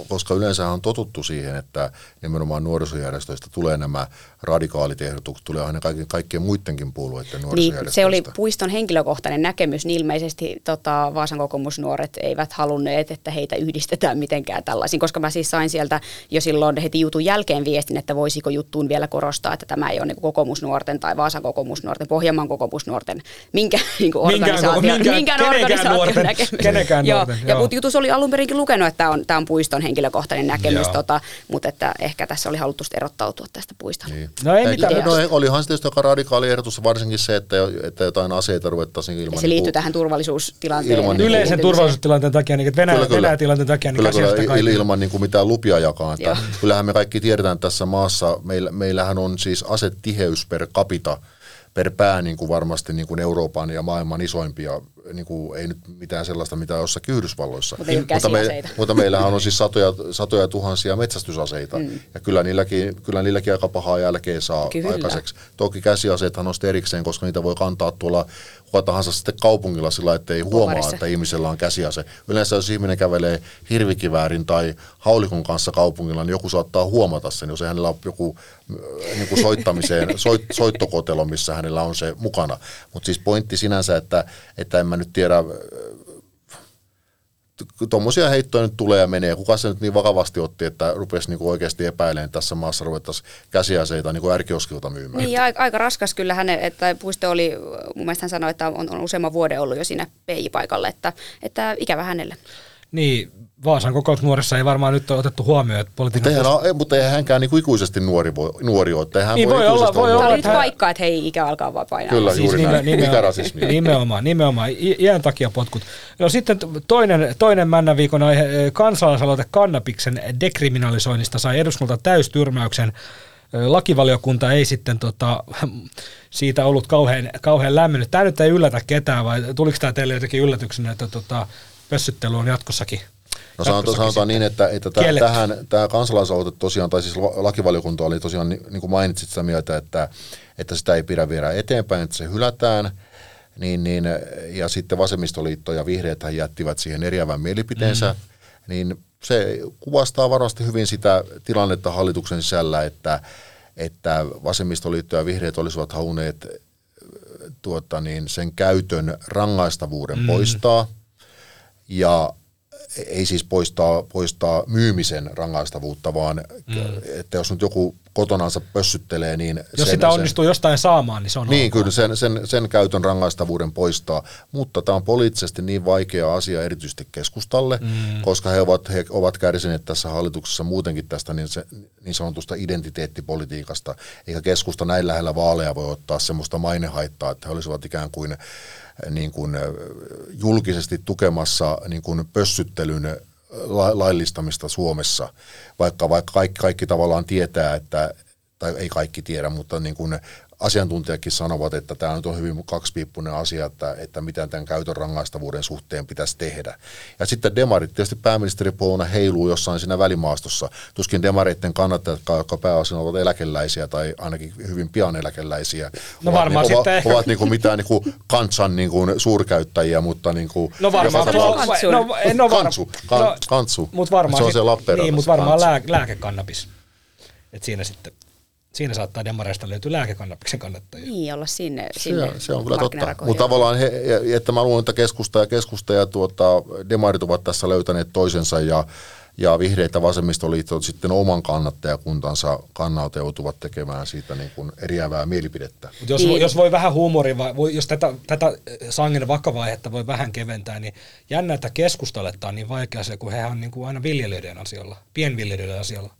koska yleensä on totuttu siihen, että nimenomaan nuorisojärjestöistä tulee nämä radikaalit ehdotukset, tulee aina kaikkien, kaikkien muidenkin puolueiden nuorisojärjestöistä. Niin, se oli Puiston henkilökohtainen näkemys, niin ilmeisesti tota, Vaasan kokoomusnuoret eivät halunneet, että heitä yhdistetään mitenkään tällaisiin, koska mä siis sain sieltä jo silloin heti jutun jälkeen viestin, että voi voisiko juttuun vielä korostaa, että tämä ei ole niin kokoomusnuorten tai Vaasan kokoomusnuorten, Pohjanmaan kokoomusnuorten, minkä niin kuin organisaation, minkään, minkään organisaation nuorten, näkemys. Kenenkään joo, nuorten, ja joo. jutus oli alun perinkin lukenut, että tämä on, tämä on puiston henkilökohtainen näkemys, tota, mutta että ehkä tässä oli haluttu erottautua tästä puiston. Niin. No ei mitään. No, olihan se tietysti aika radikaali ehdotus, varsinkin se, että, että jotain aseita ruvettaisiin ilman. Ja se liittyy niin tähän turvallisuustilanteen. Ilman, Yleisen turvallisuustilanteen takia, niin Venäjä, kyllä, Venäjän tilanteen takia, niin kyllä, kyllä, ilman niin kuin mitään lupia jakaa. Että kyllähän me kaikki tiedetään tässä maassa, meillä, meillä meillähän on siis asetiheys per capita per pää niin kuin varmasti niin kuin Euroopan ja maailman isoimpia, niin kuin, ei nyt mitään sellaista, mitä jossakin Yhdysvalloissa. Mutta, mutta, me, mutta meillähän on siis satoja, satoja tuhansia metsästysaseita, mm. ja kyllä niilläkin, kyllä niilläkin aika pahaa jälkeä saa kyllä. aikaiseksi. Toki käsiaseethan on erikseen, koska niitä voi kantaa tuolla kuka tahansa sitten kaupungilla sillä, että ei huomaa, että ihmisellä on käsiase. Yleensä jos ihminen kävelee hirvikiväärin tai haulikon kanssa kaupungilla, niin joku saattaa huomata sen, jos hänellä on joku äh, niin kuin soittamiseen, soit, soittokotelo, missä hänellä on se mukana. Mutta siis pointti sinänsä, että, että en mä nyt tiedä, tuommoisia heittoja nyt tulee ja menee. Kuka se nyt niin vakavasti otti, että rupesi niin oikeasti epäilemään tässä maassa ruvettaisiin käsiaseita niin ärkioskilta myymään. Niin, aika, aika raskas kyllä hänen, että Puisto oli, mun mielestä hän sanoi, että on, on useamman vuoden ollut jo siinä PI-paikalle, että, että ikävä hänelle. Niin, Vaasan nuorissa ei varmaan nyt ole otettu huomioon, että politiikan... Mutta eihän, ei, mutta eihän hänkään niin ikuisesti nuori, voi, nuori ole. Eihän niin voi, voi olla, voi olla. Tämä on nyt paikka, että hei, ikä alkaa vaan painaa. Kyllä, siis juuri näin. Nimenomaan, Ikärasismi. Nimenomaan, nimenomaan. Iän takia potkut. No sitten toinen, toinen männä viikon aihe, kansalaisaloite kannabiksen dekriminalisoinnista sai eduskunnalta täystyrmäyksen lakivaliokunta ei sitten tota, siitä ollut kauhean, kauhean lämmennyt. Tämä nyt ei yllätä ketään, vai tuliko tämä teille jotenkin yllätyksenä, että tota, pössyttely on jatkossakin No sanotaan, sanotaan niin, että, että tämä, tähän, tämä kansalaisaloite tosiaan, tai siis lakivaliokunta oli tosiaan, niin, niin kuin mainitsit sitä mieltä, että, että sitä ei pidä viedä eteenpäin, että se hylätään, niin, niin, ja sitten vasemmistoliitto ja vihreät jättivät siihen eriävän mielipiteensä, mm. niin se kuvastaa varmasti hyvin sitä tilannetta hallituksen sisällä, että, että vasemmistoliitto ja vihreät olisivat halunneet tuota, niin sen käytön rangaistavuuden mm. poistaa. Ja ei siis poistaa, poistaa myymisen rangaistavuutta, vaan mm. että jos nyt joku kotonansa pössyttelee, niin... Jos sen, sitä onnistuu sen, jostain saamaan, niin se on Niin, ok. kyllä sen, sen, sen käytön rangaistavuuden poistaa, mutta tämä on poliittisesti niin vaikea asia erityisesti keskustalle, mm. koska he ovat, he ovat kärsineet tässä hallituksessa muutenkin tästä niin, se, niin sanotusta identiteettipolitiikasta, eikä keskusta näin lähellä vaaleja voi ottaa semmoista mainehaittaa, että he olisivat ikään kuin niin kuin julkisesti tukemassa niin kuin pössyttelyn laillistamista Suomessa, vaikka, vaikka kaikki, kaikki tavallaan tietää, että, tai ei kaikki tiedä, mutta niin kuin asiantuntijatkin sanovat, että tämä nyt on hyvin kaksipiippunen asia, että, että mitä tämän käytön rangaistavuuden suhteen pitäisi tehdä. Ja sitten demarit, tietysti pääministeripuoluna heiluu jossain siinä välimaastossa. Tuskin demareiden kannattajat, jotka pääosin ovat eläkeläisiä tai ainakin hyvin pian eläkeläisiä, no ovat, varmaan niin, sitten ovat, ovat niin kuin mitään niin kuin kansan niin kuin suurkäyttäjiä, mutta niin kuin No varmaan, no, no, no, kansu, kan, no, kantsu. Mut varmaan se on se Niin, mutta varmaan lää, lääkekannabis. Et siinä sitten siinä saattaa demareista löytyä lääkekannabiksen kannattajia. Niin, olla sinne, sinne se, se on kyllä totta. Mutta tavallaan, he, että mä luulen, että keskusta ja keskusta ja tuota, demarit ovat tässä löytäneet toisensa ja ja vihreät ja vasemmistoliitto sitten oman kannattajakuntansa kannalta joutuvat tekemään siitä niin kuin eriävää mielipidettä. Mut jos, niin. jos voi vähän huumoria, jos tätä, tätä sangen vakavaihetta voi vähän keventää, niin jännä, että keskustalle tämä on niin vaikea se, kun he on niin kuin aina viljelijöiden asialla, pienviljelijöiden asialla.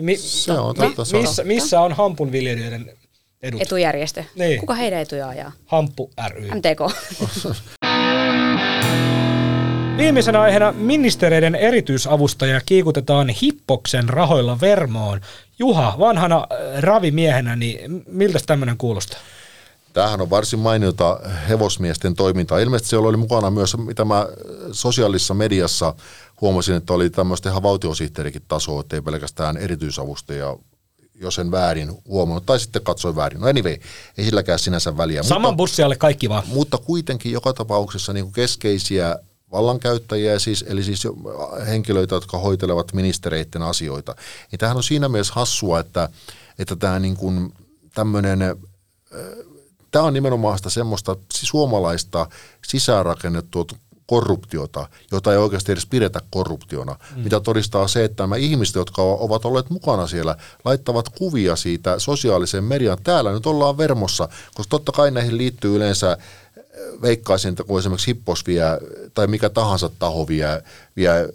Mi, se on totta. Mi, missä, missä on Hampun viljelijöiden edut? Etujärjestö. Niin. Kuka heidän etuja ajaa? Hampu ry. MTK. Viimeisenä aiheena ministereiden erityisavustaja kiikutetaan Hippoksen rahoilla Vermoon. Juha, vanhana äh, ravimiehenä, niin miltä tämmöinen kuulostaa? Tämähän on varsin mainiota hevosmiesten toimintaa. Ilmeisesti siellä oli mukana myös, mitä mä sosiaalisessa mediassa huomasin, että oli tämmöistä ihan valtiosihteerikin tasoa, ettei pelkästään erityisavustajia jos en väärin huomannut, tai sitten katsoin väärin. No anyway, ei silläkään sinänsä väliä. Saman bussialle kaikki vaan. Mutta kuitenkin joka tapauksessa niin kuin keskeisiä vallankäyttäjiä, siis, eli siis henkilöitä, jotka hoitelevat ministereiden asioita. Niin tämähän on siinä mielessä hassua, että, että tämä niin kuin tämmöinen tämä on nimenomaan sitä semmoista suomalaista sisäänrakennettua korruptiota, jota ei oikeasti edes pidetä korruptiona, mm. mitä todistaa se, että nämä ihmiset, jotka ovat olleet mukana siellä, laittavat kuvia siitä sosiaalisen median. Täällä nyt ollaan vermossa, koska totta kai näihin liittyy yleensä äh, veikkaisin, että kun esimerkiksi Hippos vie, tai mikä tahansa taho vie, vie äh,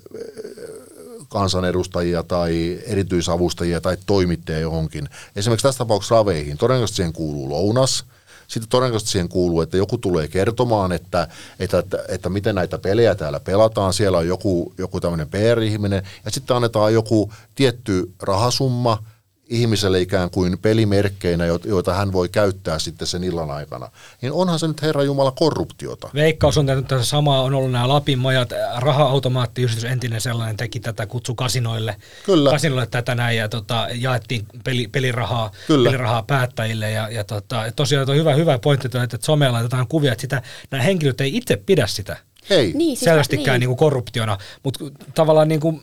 kansanedustajia tai erityisavustajia tai toimittajia johonkin. Esimerkiksi tässä tapauksessa raveihin. Todennäköisesti siihen kuuluu lounas – sitten todennäköisesti siihen kuuluu, että joku tulee kertomaan, että, että, että, että miten näitä pelejä täällä pelataan. Siellä on joku, joku tämmöinen PR-ihminen ja sitten annetaan joku tietty rahasumma – ihmiselle ikään kuin pelimerkkeinä, joita hän voi käyttää sitten sen illan aikana. Niin onhan se nyt Herra Jumala korruptiota. Veikkaus on tehnyt tässä samaa, on ollut nämä Lapin majat, raha-automaattiyhdistys entinen sellainen teki tätä, kutsu kasinoille, Kyllä. kasinoille tätä näin ja tota, jaettiin peli, pelirahaa, Kyllä. pelirahaa päättäjille ja, ja tota, tosiaan on hyvä, hyvä pointti, että somella laitetaan kuvia, että sitä, nämä henkilöt ei itse pidä sitä. Ei. Niin, siis selvästikään niin. Niin kuin korruptiona, mutta tavallaan niin kuin,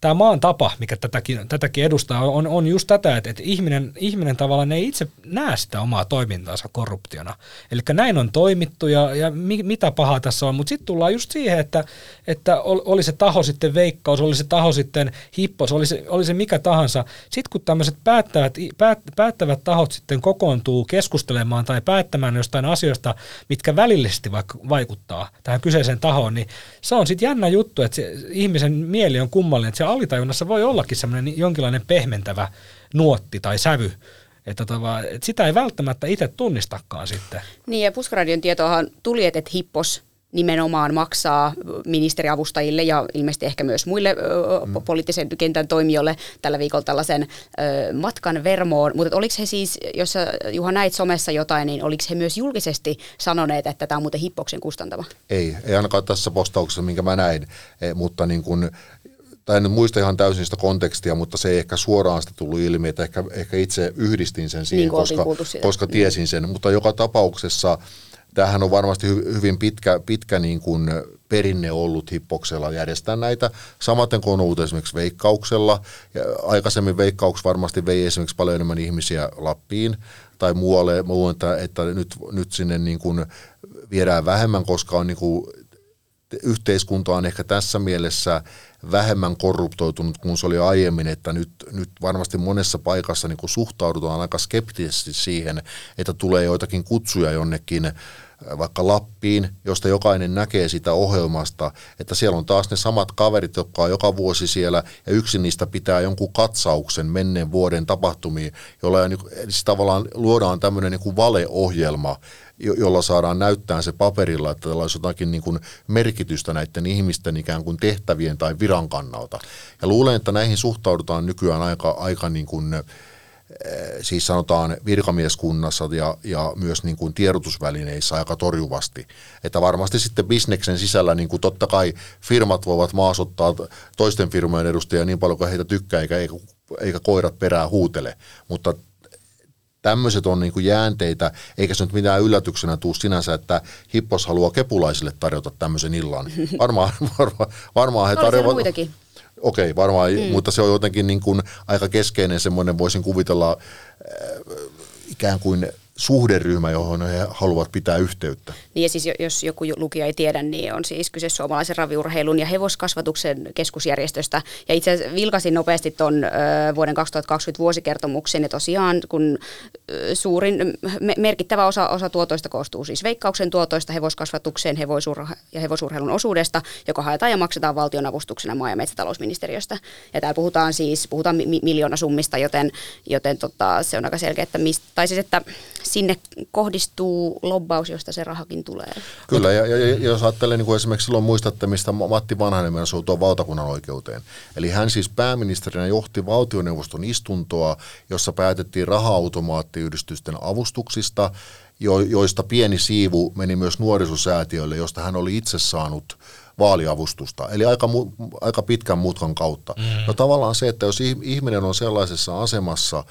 tämä maan tapa, mikä tätäkin, tätäkin edustaa, on, on just tätä, että, että ihminen, ihminen tavallaan ei itse näe sitä omaa toimintaansa korruptiona. Eli näin on toimittu ja, ja mi, mitä pahaa tässä on, mutta sitten tullaan just siihen, että, että oli se taho sitten veikkaus, oli se taho sitten hippos, oli se, oli se mikä tahansa. Sitten kun tämmöiset päättävät, päät, päättävät tahot sitten kokoontuu keskustelemaan tai päättämään jostain asioista, mitkä välillisesti vaikka vaikuttaa tähän kyseiseen tahoon, niin se on sitten jännä juttu, että se ihmisen mieli on kummallinen, että se alitajunnassa voi ollakin semmoinen jonkinlainen pehmentävä nuotti tai sävy, että, tota, että sitä ei välttämättä itse tunnistakaan sitten. Niin ja Puskaradion tietoahan tuli, että Hippos nimenomaan maksaa ministeriavustajille ja ilmeisesti ehkä myös muille mm. poliittisen kentän toimijoille tällä viikolla tällaisen ö, matkan Vermoon. Mutta oliko he siis, jos Juha näit somessa jotain, niin oliko he myös julkisesti sanoneet, että tämä on muuten Hippoksen kustantama? Ei, ei ainakaan tässä postauksessa, minkä mä näin, e, mutta niin kun tai en muista ihan täysin sitä kontekstia, mutta se ei ehkä suoraan sitä tullut ilmi, että ehkä, ehkä itse yhdistin sen siihen, niin koska, koska tiesin sen. Mutta joka tapauksessa tämähän on varmasti hy, hyvin pitkä, pitkä niin kuin perinne ollut hippoksella järjestää näitä. Samaten kuin on ollut esimerkiksi veikkauksella. Ja aikaisemmin veikkauks varmasti vei esimerkiksi paljon enemmän ihmisiä Lappiin tai muualle. Mä luulen, että, että nyt, nyt sinne niin kuin viedään vähemmän, koska on niin kuin yhteiskunta on ehkä tässä mielessä vähemmän korruptoitunut kuin se oli aiemmin, että nyt, nyt varmasti monessa paikassa niin kuin suhtaudutaan aika skeptisesti siihen, että tulee joitakin kutsuja jonnekin vaikka Lappiin, josta jokainen näkee sitä ohjelmasta, että siellä on taas ne samat kaverit, jotka on joka vuosi siellä, ja yksi niistä pitää jonkun katsauksen menneen vuoden tapahtumiin, jolla niin, siis tavallaan luodaan tämmöinen niin valeohjelma, jolla saadaan näyttää se paperilla, että tällä olisi jotakin niin kuin merkitystä näiden ihmisten ikään kuin tehtävien tai viran kannalta. Ja luulen, että näihin suhtaudutaan nykyään aika, aika niin kuin, eh, siis sanotaan virkamieskunnassa ja, ja myös niin kuin tiedotusvälineissä aika torjuvasti. Että varmasti sitten bisneksen sisällä niin kuin totta kai firmat voivat maasottaa toisten firmojen edustajia niin paljon kuin heitä tykkää, eikä, eikä, eikä koirat perää huutele. Mutta tämmöiset on niin kuin jäänteitä, eikä se nyt mitään yllätyksenä tuu sinänsä, että Hippos haluaa kepulaisille tarjota tämmöisen illan. Varmaan, varmaan, varmaan he tarjoavat... muitakin. Okei, okay, varmaan, mm. mutta se on jotenkin niin kuin aika keskeinen semmoinen, voisin kuvitella äh, ikään kuin suhderyhmä, johon he haluavat pitää yhteyttä. Niin ja siis jos joku lukija ei tiedä, niin on siis kyse suomalaisen raviurheilun ja hevoskasvatuksen keskusjärjestöstä. Ja itse asiassa vilkasin nopeasti tuon vuoden 2020 vuosikertomuksen ja tosiaan kun suurin me, merkittävä osa, osa tuotoista koostuu siis veikkauksen tuotoista hevoskasvatuksen hevosur- ja hevosurheilun osuudesta, joka haetaan ja maksetaan valtionavustuksena maa- ja metsätalousministeriöstä. Ja täällä puhutaan siis puhutaan mi- miljoonasummista, joten, joten tota, se on aika selkeä, että, mist, tai siis, että sinne kohdistuu lobbaus, josta se rahakin tulee. Kyllä, ja, ja, ja jos ajattelee niin kuin esimerkiksi silloin muistatte, mistä Matti Vanhanen meni tuon valtakunnan oikeuteen. Eli hän siis pääministerinä johti valtioneuvoston istuntoa, jossa päätettiin raha-automaattiyhdistysten avustuksista, jo, joista pieni siivu meni myös nuorisosäätiölle, josta hän oli itse saanut vaaliavustusta, eli aika, aika pitkän mutkan kautta. Mm. No tavallaan se, että jos ihminen on sellaisessa asemassa,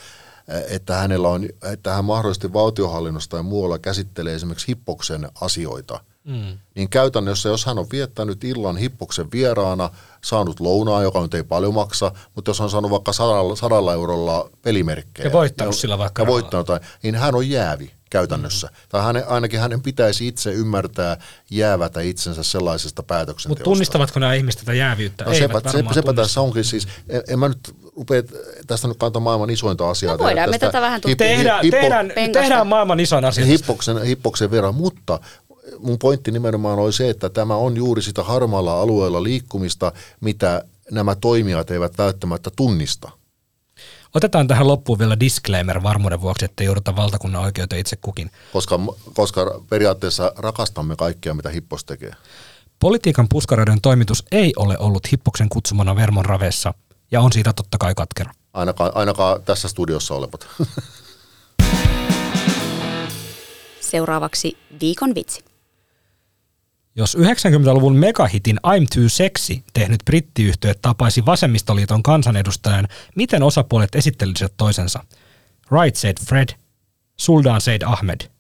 että, hänellä on, että hän mahdollisesti valtiohallinnosta ja muualla käsittelee esimerkiksi Hippoksen asioita, mm. niin käytännössä, jos hän on viettänyt illan Hippoksen vieraana, saanut lounaa, joka nyt ei paljon maksa, mutta jos on saanut vaikka sadalla, sadalla eurolla pelimerkkejä. Ja voittanut niin, sillä vaikka. Ja voittanut, niin hän on jäävi käytännössä. Mm. Tai hänen, ainakin hänen pitäisi itse ymmärtää jäävätä itsensä sellaisesta päätöksenteosta. Mutta tunnistavatko nämä ihmiset tätä jäävyyttä? No sepä, sepä, sepä tässä onkin siis, en, en mä nyt rupea tästä nyt kantaa maailman isointa asiaa. No voidaan me tätä vähän hippo, tehdään, hippo, tehdään, tehdään maailman isoin asia. Hippoksen, hippoksen verran, mutta mun pointti nimenomaan oli se, että tämä on juuri sitä harmaalla alueella liikkumista, mitä nämä toimijat eivät välttämättä tunnista. Otetaan tähän loppuun vielä disclaimer varmuuden vuoksi, että jouduta valtakunnan oikeuteen itse kukin. Koska, koska periaatteessa rakastamme kaikkea, mitä Hippos tekee. Politiikan puskaraiden toimitus ei ole ollut Hippoksen kutsumana Vermon ravessa ja on siitä totta kai katkera. Ainakaan, ainakaan tässä studiossa olevat. Seuraavaksi viikon vitsi. Jos 90-luvun megahitin I'm Too Sexy tehnyt brittiyhtiö tapaisi vasemmistoliiton kansanedustajan, miten osapuolet esittelisivät toisensa? Right said Fred, Suldan said Ahmed.